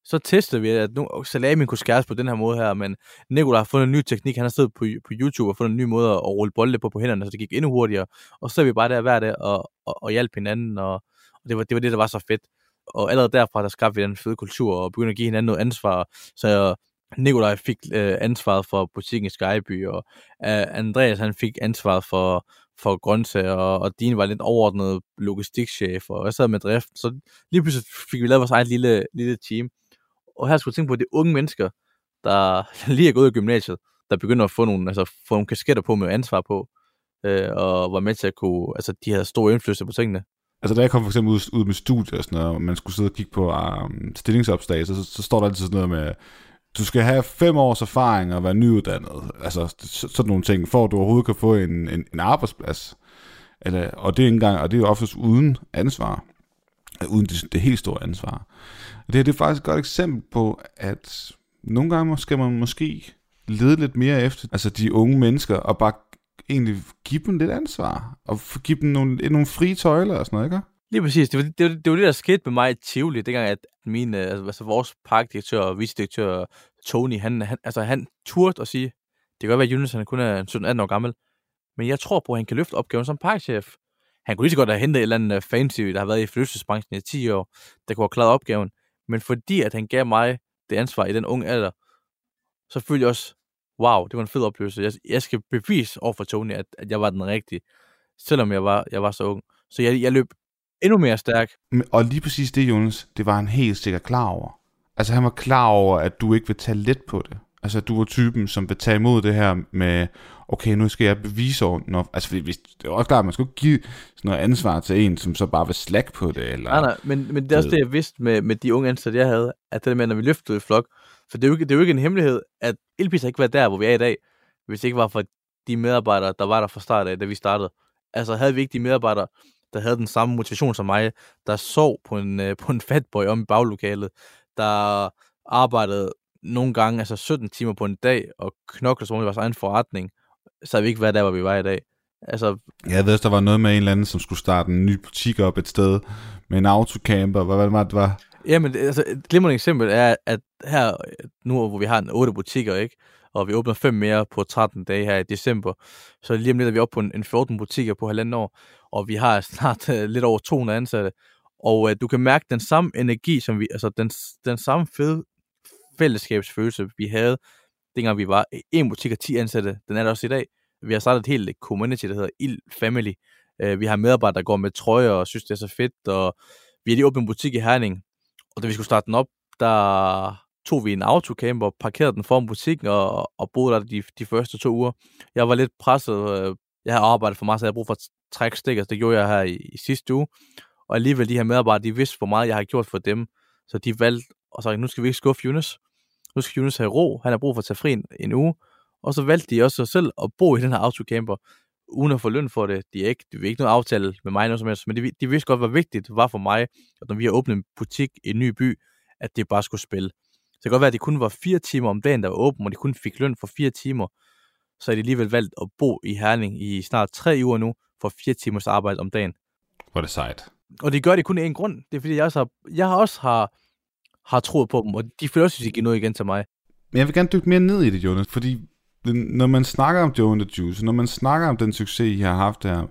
Så testede vi, at nu salami kunne skæres på den her måde her, men Nikolaj har fundet en ny teknik. Han har siddet på, på YouTube og fundet en ny måde at rulle bolde på på hænderne, så det gik endnu hurtigere. Og så er vi bare der hver dag og, og, og hjalp hinanden, og, og det, var, det var det, der var så fedt og allerede derfra, der skabte vi den fede kultur, og begyndte at give hinanden noget ansvar, så Nikolaj fik øh, ansvaret for butikken i Skyby, og øh, Andreas han fik ansvaret for, for grøntsager, og, og Dine var lidt overordnet logistikchef, og jeg sad med drift, så lige pludselig fik vi lavet vores eget lille, lille team. Og her skulle jeg tænke på, at det er unge mennesker, der lige er gået i gymnasiet, der begynder at få nogle, altså, få nogle kasketter på med ansvar på, øh, og var med til at kunne, altså de havde stor indflydelse på tingene. Altså da jeg kom for eksempel ud, ud med studier og sådan noget, og man skulle sidde og kigge på um, stillingsopslag, så, så, så står der altid sådan noget med, du skal have fem års erfaring og være nyuddannet. Altså sådan nogle ting, for at du overhovedet kan få en, en, en arbejdsplads. Eller, og det er engang, og det er jo oftest uden ansvar. Uden det, det helt store ansvar. Og det her det er faktisk et godt eksempel på, at nogle gange skal man måske lede lidt mere efter altså de unge mennesker, og bare egentlig give dem lidt ansvar, og give dem nogle, nogle frie tøjler og sådan noget, ikke? Lige præcis. Det var det, var, det, var det der skete med mig i Tivoli, dengang at min, øh, altså, altså, vores parkdirektør og vicedirektør Tony, han, han, altså, han turde at sige, det kan godt være, at Jonas han kun er 17-18 år gammel, men jeg tror på, at han kan løfte opgaven som parkchef. Han kunne lige så godt have hentet et eller andet øh, fancy, der har været i forlystelsesbranchen i 10 år, der kunne have klaret opgaven. Men fordi at han gav mig det ansvar i den unge alder, så følte jeg også, wow, det var en fed oplevelse. Jeg, jeg skal bevise over for Tony, at, at jeg var den rigtige, selvom jeg var, jeg var så ung. Så jeg, jeg løb endnu mere stærk. Og lige præcis det, Jonas, det var han helt sikkert klar over. Altså han var klar over, at du ikke vil tage let på det. Altså du var typen, som vil tage imod det her med, okay, nu skal jeg bevise ordentligt. Altså fordi hvis, det er også klart, at man skulle give sådan noget ansvar til en, som så bare vil slække på det. Eller, nej, nej, men, men det er også det, jeg vidste med, med de unge ansatte, jeg havde, at det der med, når vi løftede i flok, for det er, jo ikke, det er jo ikke en hemmelighed, at Elpis ikke var der, hvor vi er i dag, hvis det ikke var for de medarbejdere, der var der fra start af, da vi startede. Altså havde vi ikke de medarbejdere, der havde den samme motivation som mig, der sov på en, øh, på en fatboy om i baglokalet, der arbejdede nogle gange, altså 17 timer på en dag, og knoklede som om det var vores egen forretning, så havde vi ikke været der, hvor vi var i dag. Altså, jeg ved, der var noget med en eller anden, som skulle starte en ny butik op et sted, med en autocamper, hvad var det, det var? Jamen, altså, et glimrende eksempel er, at her, nu hvor vi har en otte butikker, ikke? og vi åbner fem mere på 13 dage her i december, så lige om lidt er vi oppe på en, en 14 butikker på halvanden år, og vi har snart uh, lidt over 200 ansatte, og uh, du kan mærke den samme energi, som vi, altså den, den samme fede fællesskabsfølelse, vi havde, dengang vi var en butik og 10 ansatte, den er der også i dag. vi har startet et helt øh, community, der hedder Ild Family. Uh, vi har medarbejdere, der går med trøjer og synes, det er så fedt, og vi har lige åbnet en butik i Herning, og da vi skulle starte den op, der tog vi en autocamper, parkerede den foran butikken og, og boede der de, de første to uger. Jeg var lidt presset. Øh, jeg havde arbejdet for meget, så jeg havde brug for at trække stikker. Det gjorde jeg her i, i sidste uge. Og alligevel de her medarbejdere, de vidste, hvor meget jeg har gjort for dem. Så de valgte og sagde, nu skal vi ikke skuffe Yunus. Nu skal Yunus have ro. Han har brug for at tage fri en, en uge. Og så valgte de også selv at bo i den her autocamper, uden at få løn for det. De er ikke, de vil ikke noget aftale med mig, noget som helst, men de, de vidste godt, hvor vigtigt det var for mig, at når vi har åbnet en butik i en ny by, at det bare skulle spille. Så det kan godt være, at det kun var fire timer om dagen, der var åben, og de kun fik løn for fire timer. Så er de alligevel valgt at bo i Herning i snart tre uger nu, for fire timers arbejde om dagen. Hvor er det sejt. Og de gør det kun af en grund. Det er fordi, jeg også har, jeg har også har, har troet på dem, og de føler også, at de giver noget igen til mig. Men jeg vil gerne dykke mere ned i det, Jonas, fordi når man snakker om Joe and the Juice, når man snakker om den succes, I har haft her,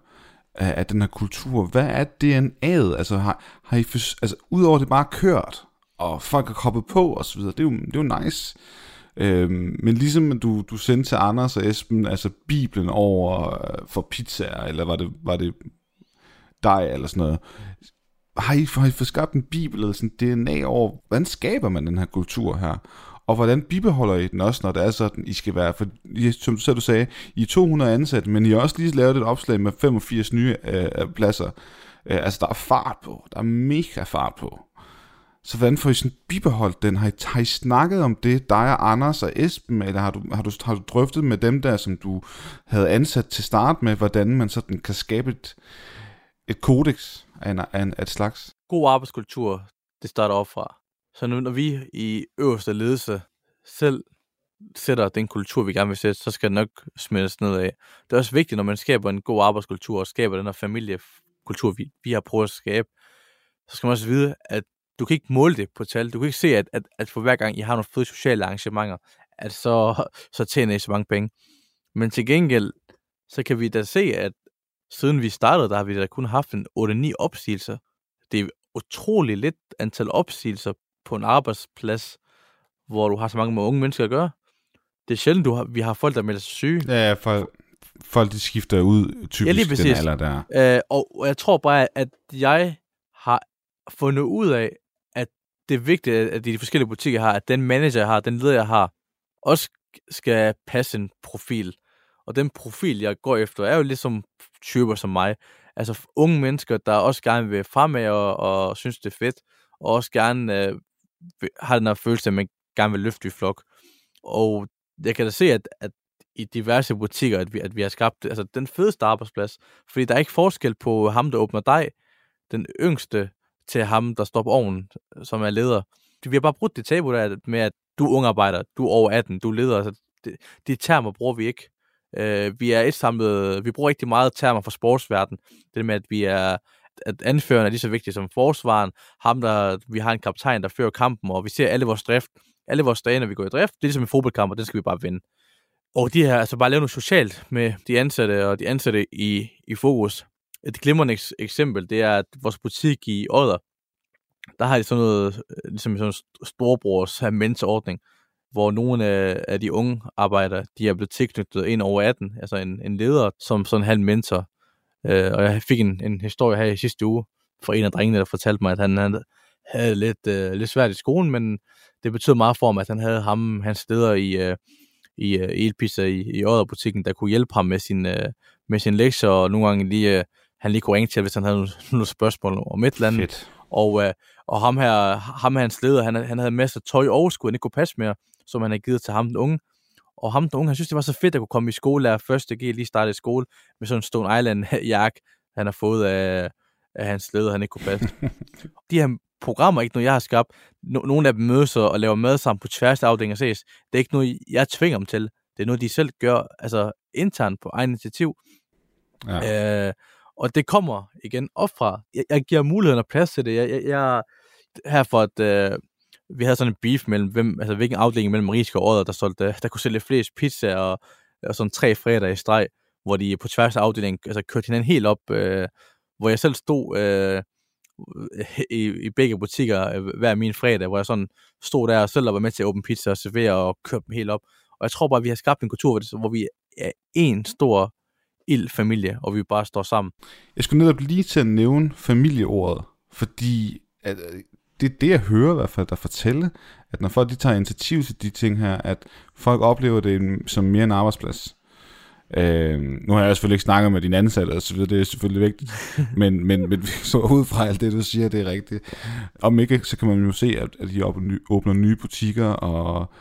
af den her kultur, hvad er DNA'et? Altså, har, har I, for, altså, udover det bare kørt, og folk har koppet på og så videre. Det er jo, det er jo nice. Øhm, men ligesom du, du sendte til Anders og Esben, altså Bibelen over øh, for pizzaer, eller var det, var det dig eller sådan noget. Har I, har I fået skabt en bibel eller sådan DNA over, hvordan skaber man den her kultur her? Og hvordan bibeholder I den også, når det er sådan, I skal være? For som du selv du sagde, I er 200 ansatte, men I har også lige lavet et opslag med 85 nye øh, øh, pladser. Øh, altså, der er fart på. Der er mega fart på. Så hvordan får I sådan bibeholdt den? Har I, har I snakket om det, dig og Anders og Esben, eller har du, har, du, har du drøftet med dem der, som du havde ansat til start med, hvordan man sådan kan skabe et, et kodex af, en, af, en, af et slags? God arbejdskultur, det starter op fra. Så nu, når vi i øverste ledelse selv sætter den kultur, vi gerne vil sætte, så skal det nok smittes ned af. Det er også vigtigt, når man skaber en god arbejdskultur og skaber den her familiekultur, vi, vi har prøvet at skabe, så skal man også vide, at du kan ikke måle det på tal. Du kan ikke se, at, at, at for hver gang I har nogle fede sociale arrangementer, at så, så tjener I så mange penge. Men til gengæld, så kan vi da se, at siden vi startede, der har vi da kun haft en 8-9 opsigelser. Det er utrolig lidt antal opsigelser på en arbejdsplads, hvor du har så mange med unge mennesker at gøre. Det er sjældent, du har, vi har folk, der melder sig syge. Ja, ja folk, folk de skifter ud typisk ja, lige præcis. den alder der. Øh, og jeg tror bare, at jeg har fundet ud af, at det er vigtigt, at de forskellige butikker har, at den manager, jeg har, den leder, jeg har, også skal passe en profil. Og den profil, jeg går efter, er jo ligesom typer som mig. Altså unge mennesker, der også gerne vil fremad og, og synes, det er fedt, og også gerne øh, har den her følelse, at man gerne vil løfte i flok. Og jeg kan da se, at, at i diverse butikker, at vi, at vi har skabt altså, den fedeste arbejdsplads. Fordi der er ikke forskel på ham, der åbner dig, den yngste, til ham, der står på oven, som er leder. Vi har bare brudt det tabu der med, at du er ungarbejder, du er over 18, du er leder. Altså, det, de termer bruger vi ikke. Uh, vi er et samlet, vi bruger rigtig meget termer for sportsverden. Det med, at vi er, at anføreren er lige så vigtig som forsvaren. Ham, der, vi har en kaptajn, der fører kampen, og vi ser alle vores drift. Alle vores dage, når vi går i drift, det er ligesom en fodboldkamp, og den skal vi bare vinde. Og de her, altså bare lave noget socialt med de ansatte, og de ansatte i, i fokus. Et glimrende eksempel, det er, at vores butik i Odder, der har de sådan noget, øh, ligesom sådan en storbrors mentorordning, hvor nogle af, af de unge arbejdere, de er blevet tilknyttet ind over 18, altså en, en leder som sådan en halv mentor. Øh, og jeg fik en, en historie her i sidste uge fra en af drengene, der fortalte mig, at han havde, havde lidt, øh, lidt svært i skolen, men det betød meget for ham, at han havde ham, hans leder i, øh, i uh, Elpizza i, i Odder-butikken, der kunne hjælpe ham med sin, uh, med sin lektier, og nogle gange lige, uh, han lige kunne ringe til, hvis han havde nogle, nogle spørgsmål om et eller andet. Fedt. Og, uh, og ham her, ham her hans leder, han, han havde masser af tøj overskud, han ikke kunne passe mere, som han havde givet til ham den unge. Og ham den unge, han synes, det var så fedt at kunne komme i skole, lære første G, lige starte i skole, med sådan en Stone Island-jak, han har fået af, af hans leder, han ikke kunne passe. de her programmer ikke noget, jeg har skabt. No- nogle af dem mødes og laver mad sammen på tværs af afdelingen ses. Det er ikke noget, jeg tvinger dem til. Det er noget, de selv gør, altså internt på egen initiativ. Ja. Øh, og det kommer igen op fra. Jeg, jeg giver muligheden og plads til det. Jeg, jeg, jeg her for at øh, vi havde sådan en beef mellem, hvem, altså hvilken afdeling mellem Mariske og Odder, der, solgte, der kunne sælge flest pizza og, og sådan tre fredag i streg, hvor de på tværs af afdelingen altså, kørte hinanden helt op, øh, hvor jeg selv stod øh, i, i begge butikker øh, hver min fredag, hvor jeg sådan stod der og selv var med til at åbne pizza og servere og køre dem helt op. Og jeg tror bare, at vi har skabt en kultur, hvor vi er en stor ild familie, og vi bare står sammen. Jeg skulle netop lige til at nævne familieordet, fordi at, det er det, jeg hører i hvert fald, der fortæller, at når folk de tager initiativ til de ting her, at folk oplever det som mere en arbejdsplads. Øh, nu har jeg selvfølgelig ikke snakket med dine ansatte, så det er selvfølgelig vigtigt, men, men, men så ud fra alt det, du siger, det er rigtigt. Om ikke, så kan man jo se, at, at de åbner nye butikker, og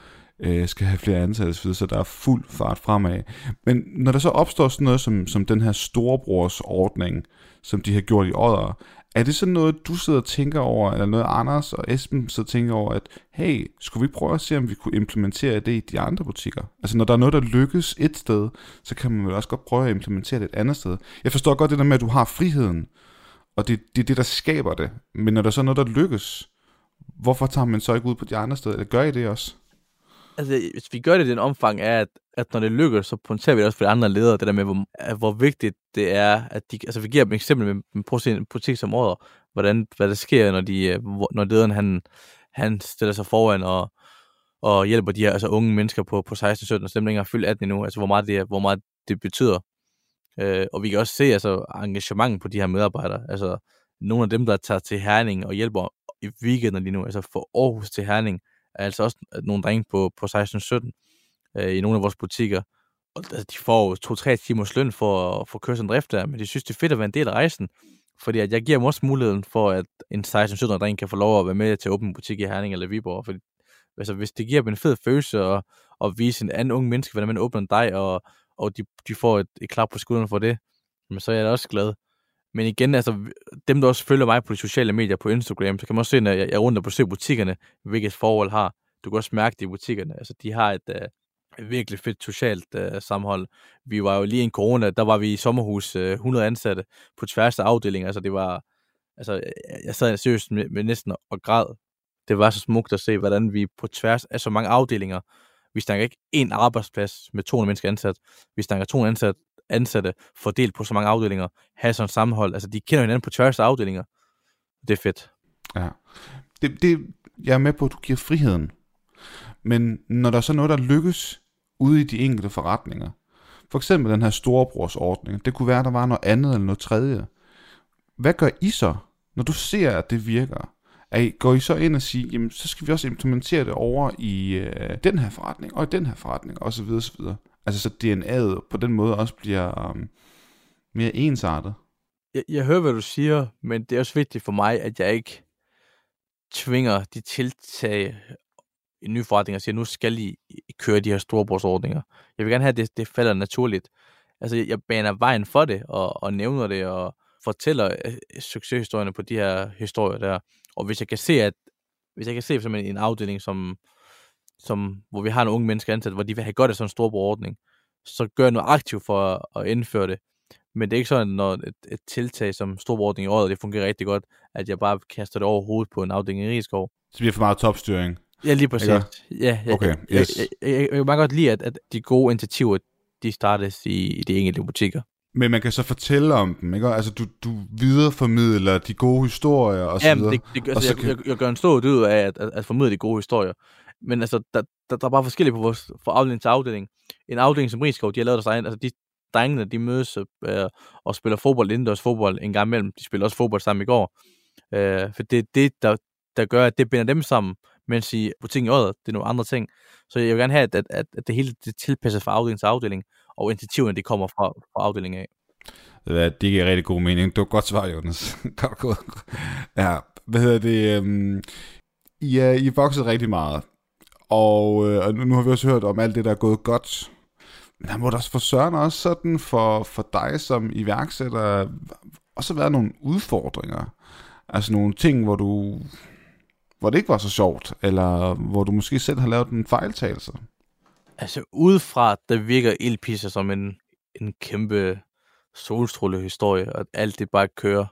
øh, skal have flere ansatte, så der er fuld fart fremad. Men når der så opstår sådan noget som, som den her storebrorsordning, som de har gjort i året, er det sådan noget, du sidder og tænker over, eller noget Anders og Esben sidder og tænker over, at hey, skulle vi prøve at se, om vi kunne implementere det i de andre butikker? Altså når der er noget, der lykkes et sted, så kan man vel også godt prøve at implementere det et andet sted. Jeg forstår godt det der med, at du har friheden, og det, det er det, der skaber det. Men når der så er noget, der lykkes, hvorfor tager man så ikke ud på de andre steder? Eller gør I det også? Altså, hvis vi gør det i den omfang, er, at, at når det lykkes, så pointerer vi det også for de andre ledere, det der med, hvor, hvor vigtigt det er, at de, altså vi giver dem et eksempel med, med prøv som hvordan, hvad der sker, når, de, øh, når lederen han, han stiller sig foran og, og hjælper de her altså unge mennesker på, på 16, 17, og stemninger fyldt 18 endnu, altså hvor meget det, er, hvor meget det betyder. Øh, og vi kan også se altså, engagementet på de her medarbejdere. Altså nogle af dem, der tager til Herning og hjælper i weekenden lige nu, altså for Aarhus til Herning, er altså også nogle drenge på, på 16-17 øh, i nogle af vores butikker. Og altså, de får jo to-tre timers løn for at få kørt drift der, men de synes, det er fedt at være en del af rejsen. Fordi at jeg giver dem også muligheden for, at en 16-17 dreng kan få lov at være med til at åbne en butik i Herning eller Viborg. Fordi, altså, hvis det giver dem en fed følelse at, at vise en anden ung menneske, hvordan man åbner en dej, og, og de, de får et, et klap på skulderen for det, men så er jeg da også glad. Men igen, altså, dem der også følger mig på de sociale medier på Instagram, så kan man også se, når jeg er rundt og besøger butikkerne, hvilket forhold har. Du kan også mærke det i butikkerne. Altså, de har et, øh, virkelig fedt socialt øh, sammenhold. Vi var jo lige i en corona, der var vi i sommerhus øh, 100 ansatte på tværs af afdelingen. Altså, det var, altså, jeg sad seriøst med, med næsten og græd. Det var så smukt at se, hvordan vi på tværs af så mange afdelinger, vi snakker ikke en arbejdsplads med 200 mennesker ansat. Vi snakker 200 ansat, ansatte fordelt på så mange afdelinger, have sådan et sammenhold. Altså, de kender hinanden på tværs af afdelinger. Det er fedt. Ja. Det, det, jeg er med på, at du giver friheden. Men når der er så noget, der lykkes ude i de enkelte forretninger, for eksempel den her storebrorsordning, det kunne være, der var noget andet eller noget tredje. Hvad gør I så, når du ser, at det virker? Er I, går I så ind og siger, jamen så skal vi også implementere det over i øh, den her forretning, og i den her forretning, osv. osv. Altså så DNA'et på den måde også bliver um, mere ensartet. Jeg, jeg hører, hvad du siger, men det er også vigtigt for mig, at jeg ikke tvinger de tiltag en ny forretning og siger, nu skal I køre de her storebrugsordninger. Jeg vil gerne have, at det, det falder naturligt. Altså, jeg baner vejen for det, og, og nævner det, og fortæller øh, øh, succeshistorierne på de her historier der. Og hvis jeg kan se, at hvis jeg kan se som en afdeling, som som, hvor vi har nogle unge mennesker ansat, hvor de vil have godt af sådan en stor så gør jeg noget aktivt for at, at indføre det. Men det er ikke sådan, når et, et tiltag som storordning i året, det fungerer rigtig godt, at jeg bare kaster det over hovedet på en afdeling i Rigskov. Så bliver for meget topstyring? Ja, lige præcis. Ikke? Ja, ja, okay, yes. jeg, jeg, jeg, jeg, kan godt lide, at, at de gode initiativer, de startes i, i de enkelte butikker. Men man kan så fortælle om dem, ikke? Altså, du, du videreformidler de gode historier og så Jamen, det, det, altså, så jeg, kan... jeg, jeg gør en stor ud af at, at, at formidle de gode historier. Men altså, der, der, der er bare forskellige på vores, fra afdeling til afdeling. En afdeling som Rigskov, de har lavet deres egen, altså de drengene, de mødes øh, og spiller fodbold, indendørs fodbold en gang imellem. De spiller også fodbold sammen i går. Øh, for det er det, der, der gør, at det binder dem sammen, mens i butikken i øjet, det er nogle andre ting. Så jeg vil gerne have, at, at, at det hele det tilpasses fra afdeling til afdeling, og initiativerne, det kommer fra, fra afdelingen af. Det giver rigtig god mening. Du har godt svar, Jonas. godt gået. Ja, hvad hedder det? Um, I, er, I er vokset rigtig meget. Og, øh, og nu, har vi også hørt om alt det, der er gået godt. Men der må der for Søren også sådan for, for dig som iværksætter også været nogle udfordringer. Altså nogle ting, hvor du hvor det ikke var så sjovt, eller hvor du måske selv har lavet en fejltagelse. Altså udefra, der virker Ildpisser som en, en kæmpe solstrålehistorie, og alt det bare kører.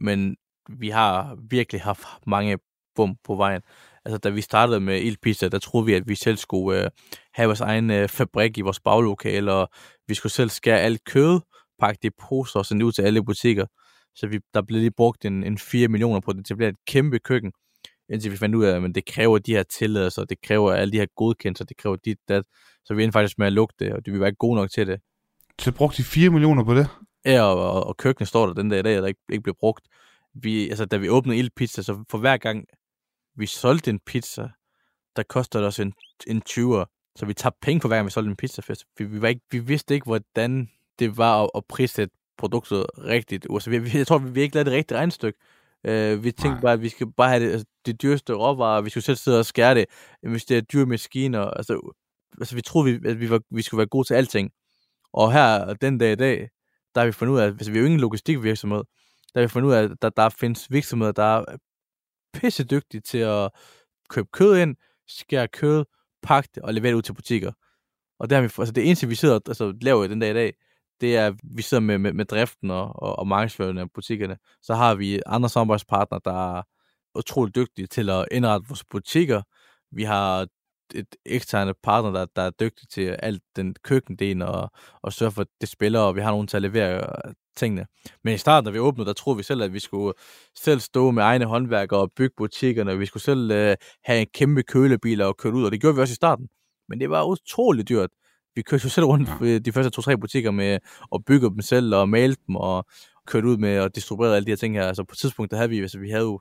Men vi har virkelig haft mange bum på vejen altså da vi startede med Ildpizza, der troede vi, at vi selv skulle øh, have vores egen øh, fabrik i vores baglokale, og vi skulle selv skære alt kød, pakke det i poser og sende ud til alle butikker. Så vi, der blev lige brugt en, en 4 millioner på det til at et kæmpe køkken indtil vi fandt ud af, at det kræver de her tilladelser, det kræver alle de her godkendelser, det kræver dit, dat, så vi endte faktisk med at lukke det, og det, vi var ikke gode nok til det. Så brugte de 4 millioner på det? Ja, og, og, og køkkenet står der den dag i dag, der ikke, ikke blev brugt. Vi, altså, da vi åbnede Il Pizza, så for hver gang vi solgte en pizza, der kostede det os en, en 20'er. Så vi tabte penge på hver gang vi solgte en pizzafest. Vi, vi, var ikke, vi vidste ikke, hvordan det var at, at prissætte produktet rigtigt. Altså, vi, jeg tror, vi, vi ikke lavede det rigtige regnstykke. Uh, vi tænkte Nej. bare, at vi skal bare have det, altså, det dyreste råvarer, vi skulle selv sidde og skære det, hvis det er dyre maskiner. Altså, altså vi troede, vi, at vi, var, vi skulle være gode til alting. Og her, den dag i dag, der har vi fundet ud af, at hvis vi er jo ingen logistikvirksomhed, der har vi fundet ud af, at der, der findes virksomheder, der er pisse dygtige til at købe kød ind, skære kød, pakke det og levere det ud til butikker. Og det, har vi, altså det eneste, vi sidder altså, laver den dag i dag, det er, at vi sidder med, med, med driften og, og, og markedsføringen af butikkerne. Så har vi andre samarbejdspartnere, der er utrolig dygtige til at indrette vores butikker. Vi har et eksterne partner, der, der er dygtig til alt den køkkendel og, og sørge for, at det spiller, og vi har nogen til at levere øh, tingene. Men i starten, da vi åbnede, der troede vi selv, at vi skulle selv stå med egne håndværkere og bygge butikkerne, og vi skulle selv øh, have en kæmpe kølebil og køre ud, og det gjorde vi også i starten. Men det var utroligt dyrt. Vi kørte jo selv rundt ja. de første to-tre butikker med at bygge dem selv og male dem og kørte ud med at distribuere alle de her ting her. Altså på et tidspunkt, der havde vi, altså vi havde jo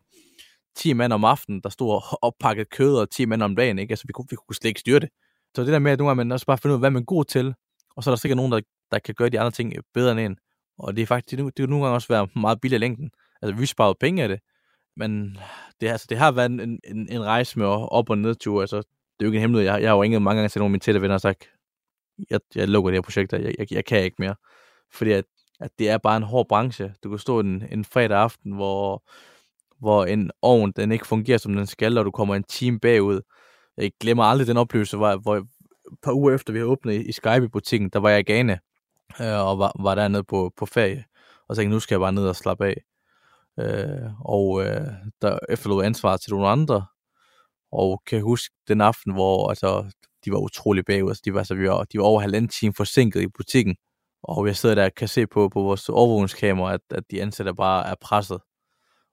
10 mand om aftenen, der stod og oppakket kød, og 10 mand om dagen, ikke? Altså, vi kunne, vi kunne slet ikke styre det. Så det der med, at nogle gange man også bare finder ud af, hvad man er god til, og så er der sikkert nogen, der, der kan gøre de andre ting bedre end en. Og det er faktisk, det, det nogle gange også være meget billigt i længden. Altså, vi sparede penge af det, men det, altså, det har været en, en, en rejse med op- og nedtur. Altså, det er jo ikke en hemmelighed. Jeg, jeg har jo ringet mange gange til nogle af mine tætte venner og sagt, jeg, jeg lukker det her projekt, jeg, jeg, jeg kan ikke mere. Fordi at, at det er bare en hård branche. Du kan stå en, en fredag aften, hvor hvor en ovn den ikke fungerer, som den skal, og du kommer en time bagud. Jeg glemmer aldrig den oplevelse, hvor, hvor et par uger efter vi havde åbnet i Skype-butikken, der var jeg i Ghana, øh, og var, var dernede på, på ferie, og tænkte, nu skal jeg bare ned og slappe af. Øh, og øh, der efterlod ansvaret til nogle andre, og kan huske den aften, hvor altså, de var utrolig bagud, altså, de var, så vi var, de var over halvanden time forsinket i butikken, og jeg sidder der og kan se på, på vores overvågningskamera, at, at de ansatte bare er presset.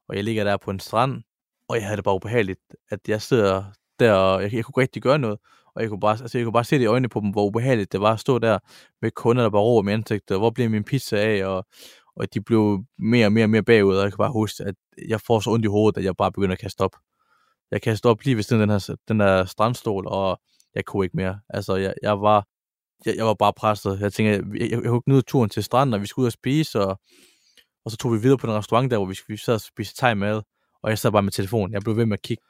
Og jeg ligger der på en strand, og jeg havde det bare ubehageligt, at jeg sidder der, og jeg, jeg kunne rigtig gøre noget, og jeg kunne, bare, altså jeg kunne bare se det i øjnene på dem, hvor ubehageligt det var at stå der med kunder, der bare råber med ansigtet, og hvor bliver min pizza af, og, og de blev mere og mere og mere bagud, og jeg kan bare huske, at jeg får så ondt i hovedet, at jeg bare begynder at kaste op. Jeg kaster op lige ved siden af den her, den her strandstol, og jeg kunne ikke mere. Altså, jeg, jeg var jeg, jeg var bare presset. Jeg tænkte, jeg, jeg, jeg, jeg kunne turen til stranden, og vi skulle ud og spise, og og så tog vi videre på den restaurant der, hvor vi, vi sad og spiste thai mad, og jeg sad bare med telefonen. Jeg blev ved med at kigge,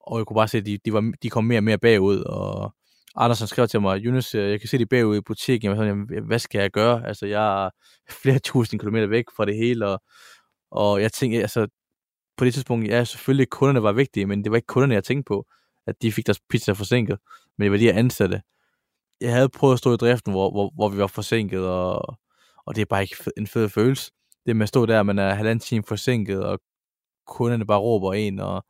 og jeg kunne bare se, at de, de, var, de kom mere og mere bagud, og Andersen skrev til mig, Jonas, øh, jeg kan se de bagud i butikken. Jeg var sådan, hvad skal jeg gøre? Altså, jeg er flere tusind kilometer væk fra det hele, og, og jeg tænkte, altså, på det tidspunkt, ja, selvfølgelig kunderne var vigtige, men det var ikke kunderne, jeg tænkte på, at de fik deres pizza forsinket, men det var de her ansatte. Jeg havde prøvet at stå i driften, hvor, hvor, hvor vi var forsinket, og, og det er bare ikke en fed følelse det med at stå der, man er halvanden time forsinket, og kunderne bare råber en, og,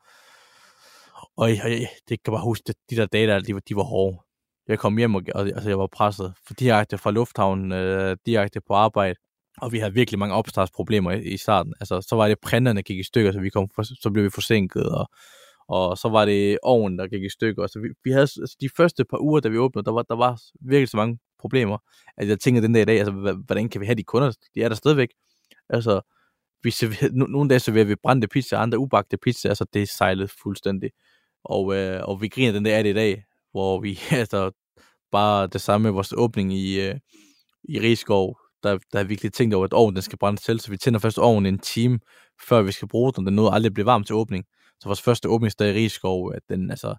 og jeg, det kan bare huske, at de der dage der, de, var, de var hårde. Jeg kom hjem, og, og altså, jeg var presset for direkte fra lufthavnen, øh, direkte på arbejde, og vi havde virkelig mange opstartsproblemer i, i starten. Altså, så var det printerne, gik i stykker, så, vi kom for, så blev vi forsinket, og, og så var det ovnen, der gik i stykker. Så vi, vi havde altså, de første par uger, da vi åbnede, der var, der var virkelig så mange problemer, at jeg tænker den dag i dag, altså, hvordan kan vi have de kunder? De er der stadigvæk. Altså, vi serverer, nogle dage serverer vi brændte pizza, andre ubagte pizza, altså det sejlede fuldstændig. Og, øh, og vi griner den der af det i dag, hvor vi, altså, bare det samme med vores åbning i, øh, i Rigskov, der, der er virkelig tænkt over, at ovnen den skal brænde selv, så vi tænder først ovnen en time, før vi skal bruge den. Den nåede aldrig at blive varm til åbning. Så vores første åbningsdag i Rigskov, at den, altså,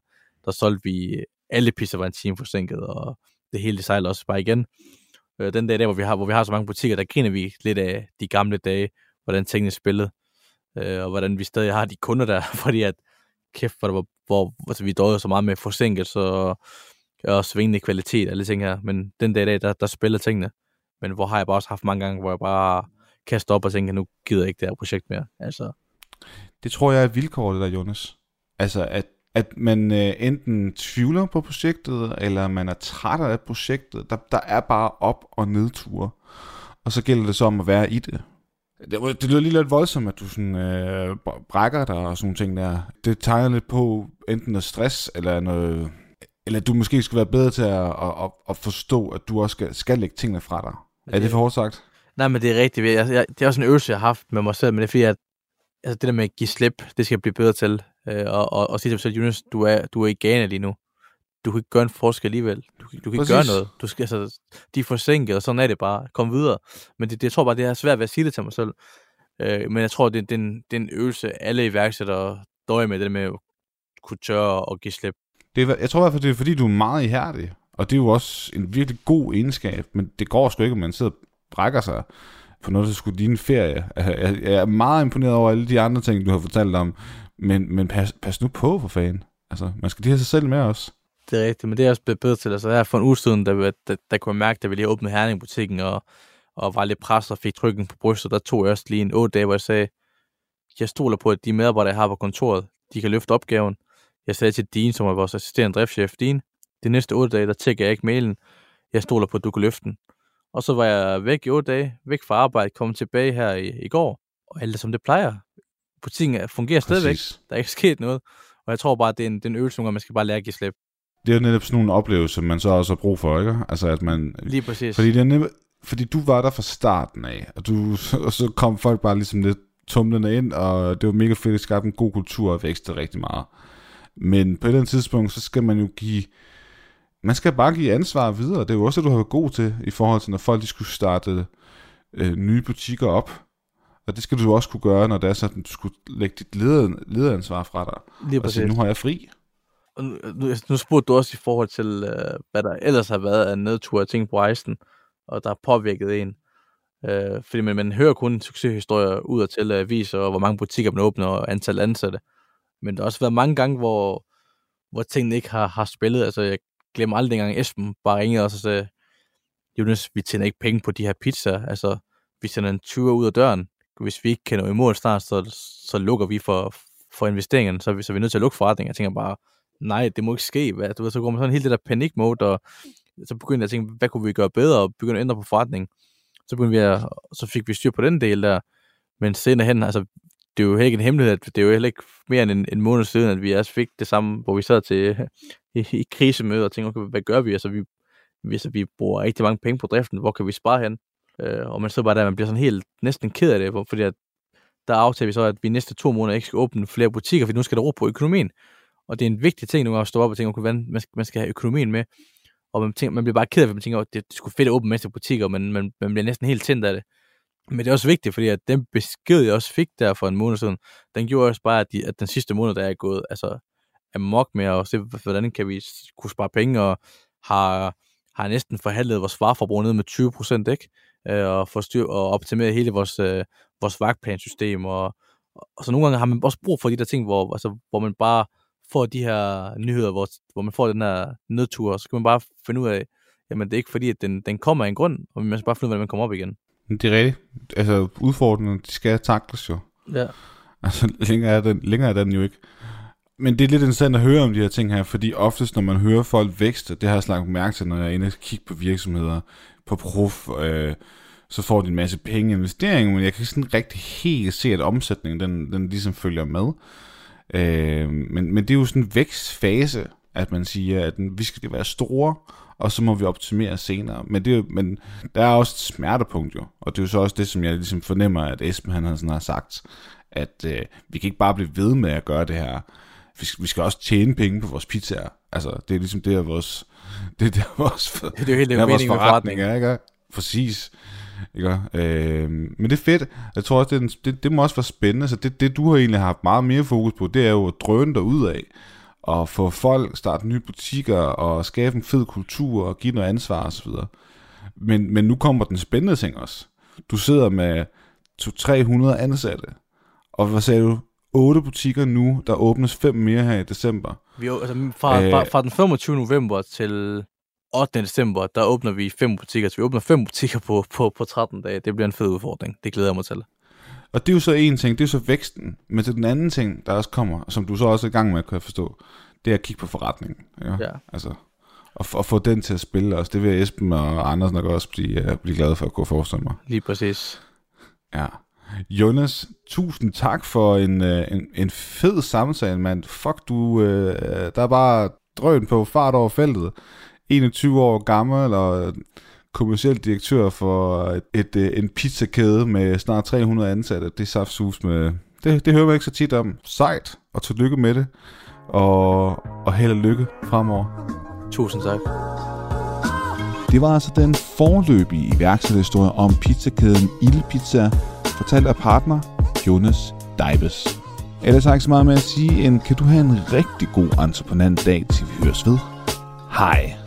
der solgte vi, øh, alle pisser var en time forsinket, og det hele det sejlede også bare igen. Øh, den dag der, hvor vi, har, hvor vi har så mange butikker, der griner vi lidt af de gamle dage, hvordan tingene spillede, øh, og hvordan vi stadig har de kunder der, fordi at kæft, hvor, hvor, hvor altså, vi døde så meget med forsinkelse og, og svingende kvalitet og alle ting her. Men den dag i dag, der, der spiller tingene. Men hvor har jeg bare også haft mange gange, hvor jeg bare kaster op og tænker, nu gider jeg ikke det her projekt mere. Altså. Det tror jeg er vilkåret der, Jonas. Altså, at at man øh, enten tvivler på projektet, eller man er træt af projektet. Der, der er bare op- og nedture. Og så gælder det så om at være i det. Det, det lyder lige lidt voldsomt, at du sådan, øh, br- brækker dig og sådan nogle ting der. Det tegner lidt på enten noget stress, eller noget... Eller du måske skal være bedre til at, at, at, at forstå, at du også skal, skal lægge tingene fra dig. Er det for hårdt sagt? Nej, men det er rigtigt. Jeg, jeg, det er også en øvelse, jeg har haft med mig selv, men det er fordi, at altså, det der med at give slip, det skal jeg blive bedre til. Øh, og, og, og sige til mig selv, Jonas, du er, du er i Ghana lige nu. Du kan ikke gøre en forskel alligevel. Du, kan- du kan ikke gøre noget. Du skal, altså, de er forsinket, og sådan er det bare. Kom videre. Men det, det, jeg tror bare, det er svært ved at sige det til mig selv. Øh, men jeg tror, det, det, er en, det er en øvelse, alle iværksættere døjer med, det der med at kunne tørre og give slip. Det er, jeg tror i hvert fald, det er fordi, du er meget ihærdig. Og det er jo også en virkelig god egenskab. Men det går sgu ikke, at man sidder og brækker sig på noget, der skulle din ferie. Altså, jeg, jeg er meget imponeret over alle de andre ting, du har fortalt om. Men, men pas, pas nu på, for fanden. Altså, man skal lige have sig selv med os. Det er rigtigt, men det er også blevet bedre til. Altså der for en uge siden, der, der, der kunne jeg mærke, at vi lige åbnede Herning-butikken, og, og var lidt presset og fik trykken på brystet, der tog jeg også lige en 8 dage, hvor jeg sagde, jeg stoler på, at de medarbejdere, jeg har på kontoret, de kan løfte opgaven. Jeg sagde til Dean, som er vores assisterende driftschef, Dean, de næste 8 dage, der tjekker jeg ikke mailen. Jeg stoler på, at du kan løfte den. Og så var jeg væk i otte dage, væk fra arbejde, kom tilbage her i, i går, og alt som det plejer. Butikken er- fungerer stadigvæk. Præcis. Der er ikke sket noget. Og jeg tror bare, at det er en, det er en øvelse, man skal bare lære at give slip. Det er netop sådan nogle oplevelser, man så også har brug for, ikke? Altså, at man... Lige præcis. Fordi, det er netop, fordi du var der fra starten af, og, du, og så kom folk bare ligesom lidt tumlende ind, og det var mega fedt, det skabte en god kultur og vækstede rigtig meget. Men på et eller andet tidspunkt, så skal man jo give... Man skal bare give ansvar videre. Det er jo også det, du har været god til, i forhold til, når folk de skulle starte øh, nye butikker op. Og det skal du også kunne gøre, når det er sådan, at du skulle lægge dit leder, lederansvar fra dig. Lige Og sige, nu har jeg fri. Og nu, nu, nu spurgte du også i forhold til, øh, hvad der ellers har været af nedtur og ting på rejsen, og der har påvirket en. Øh, fordi man, man hører kun succeshistorier ud og til aviser, og hvor mange butikker man åbner, og antal ansatte. Men der har også været mange gange, hvor, hvor tingene ikke har, har spillet. Altså, jeg glemmer aldrig dengang Esben bare ringede os og sagde, Jonas, vi tjener ikke penge på de her pizzaer. Altså, vi sender en 20 ud af døren. Hvis vi ikke kan nå i mål snart, så, så lukker vi for, for investeringerne, så er, vi, så er vi nødt til at lukke forretningen. Jeg tænker bare, nej, det må ikke ske. Hvad? Du ved, så går man sådan helt det der panikmode, og så begyndte jeg at tænke, hvad kunne vi gøre bedre, og begynde at ændre på forretningen. Så, begyndte vi at, så fik vi styr på den del der. Men senere hen, altså, det er jo ikke en hemmelighed, at det er jo heller ikke mere end en, en måned siden, at vi også fik det samme, hvor vi sad til i, i krisemøde og tænker, okay, hvad gør vi? Altså, vi, vi, vi bruger rigtig mange penge på driften, hvor kan vi spare hen? Øh, og man sidder bare der, man bliver sådan helt næsten ked af det, hvor- fordi at der aftaler vi så, at vi næste to måneder ikke skal åbne flere butikker, for nu skal der ro på økonomien. Og det er en vigtig ting nogle gange at stå op og tænke, okay, hvordan man skal, man skal have økonomien med. Og man, tænker, man bliver bare ked af det, man tænker, at det, det skulle fedt at åbne masse butikker, men man, man bliver næsten helt tændt af det. Men det er også vigtigt, fordi at den besked, jeg også fik der for en måned siden, den gjorde også bare, at, de, at den sidste måned, der er gået altså, amok med at se, hvordan kan vi kunne spare penge, og har, har næsten forhandlet vores vareforbrug ned med 20 procent, ikke? Øh, og, få styr, og optimere hele vores, øh, vores vagtplansystem, og, og så nogle gange har man også brug for de der ting, hvor, altså, hvor man bare får de her nyheder, hvor, hvor man får den her nedtur, og så kan man bare finde ud af, jamen det er ikke fordi, at den, den kommer af en grund, og man skal bare finde ud af, hvordan man kommer op igen. Det er rigtigt. Altså, udfordringerne, de skal takles jo. Ja. Altså, længere er, den, længere er den jo ikke. Men det er lidt interessant at høre om de her ting her, fordi oftest, når man hører folk vækste, det har jeg slagt mærke til, når jeg er inde og kigge på virksomheder, på prof, øh, så får de en masse penge investeringer, men jeg kan ikke sådan rigtig helt se, at omsætningen, den, den ligesom følger med. Øh, men, men det er jo sådan en vækstfase, at man siger, at vi skal være store, og så må vi optimere senere. Men, det er, jo- men der er også et smertepunkt jo, og det er jo så også det, som jeg ligesom fornemmer, at Esben han har, sådan har sagt, at øh, vi kan ikke bare blive ved med at gøre det her. Vi skal, vi skal også tjene penge på vores pizzaer. Altså, det er ligesom det, er vores, det er der vores, Det er jo helt det er vores forretning, er, ikke? Præcis. Ikke? Øh, men det er fedt. Jeg tror også, det, er en- det, det må også være spændende. Så det, det, du har egentlig haft meget mere fokus på, det er jo at drøne dig ud af og få folk starte nye butikker og skabe en fed kultur og give noget ansvar osv. Men, men nu kommer den spændende ting også. Du sidder med 200-300 ansatte, og hvad sagde du? 8 butikker nu, der åbnes fem mere her i december. Vi, altså, fra, Øh. fra, fra den 25. november til 8. december, der åbner vi fem butikker. Så vi åbner fem butikker på, på, på 13 dage. Det bliver en fed udfordring. Det glæder jeg mig til. Og det er jo så en ting, det er jo så væksten. Men til den anden ting, der også kommer, som du så også er i gang med, kan jeg forstå, det er at kigge på forretningen. Ja? Ja. Altså, og, og få den til at spille også. Det vil Esben og Anders nok også blive, uh, blive glade for at kunne forestille mig. Lige præcis. Ja. Jonas, tusind tak for en, øh, en, en fed samtale, mand. Fuck, du, øh, der er bare drøn på fart over feltet. 21 år gammel og kommersiel direktør for et, et, øh, en pizzakæde med snart 300 ansatte. Det er saftsus med... Det, det hører man ikke så tit om. Sejt, og tillykke med det. Og, og held og lykke fremover. Tusind tak. Det var altså den forløbige iværksætterhistorie om pizzakæden Il Pizza, fortalt af partner Jonas Deibes. Ellers har jeg ikke så meget med at sige, end kan du have en rigtig god entreprenant dag, til vi høres ved. Hej.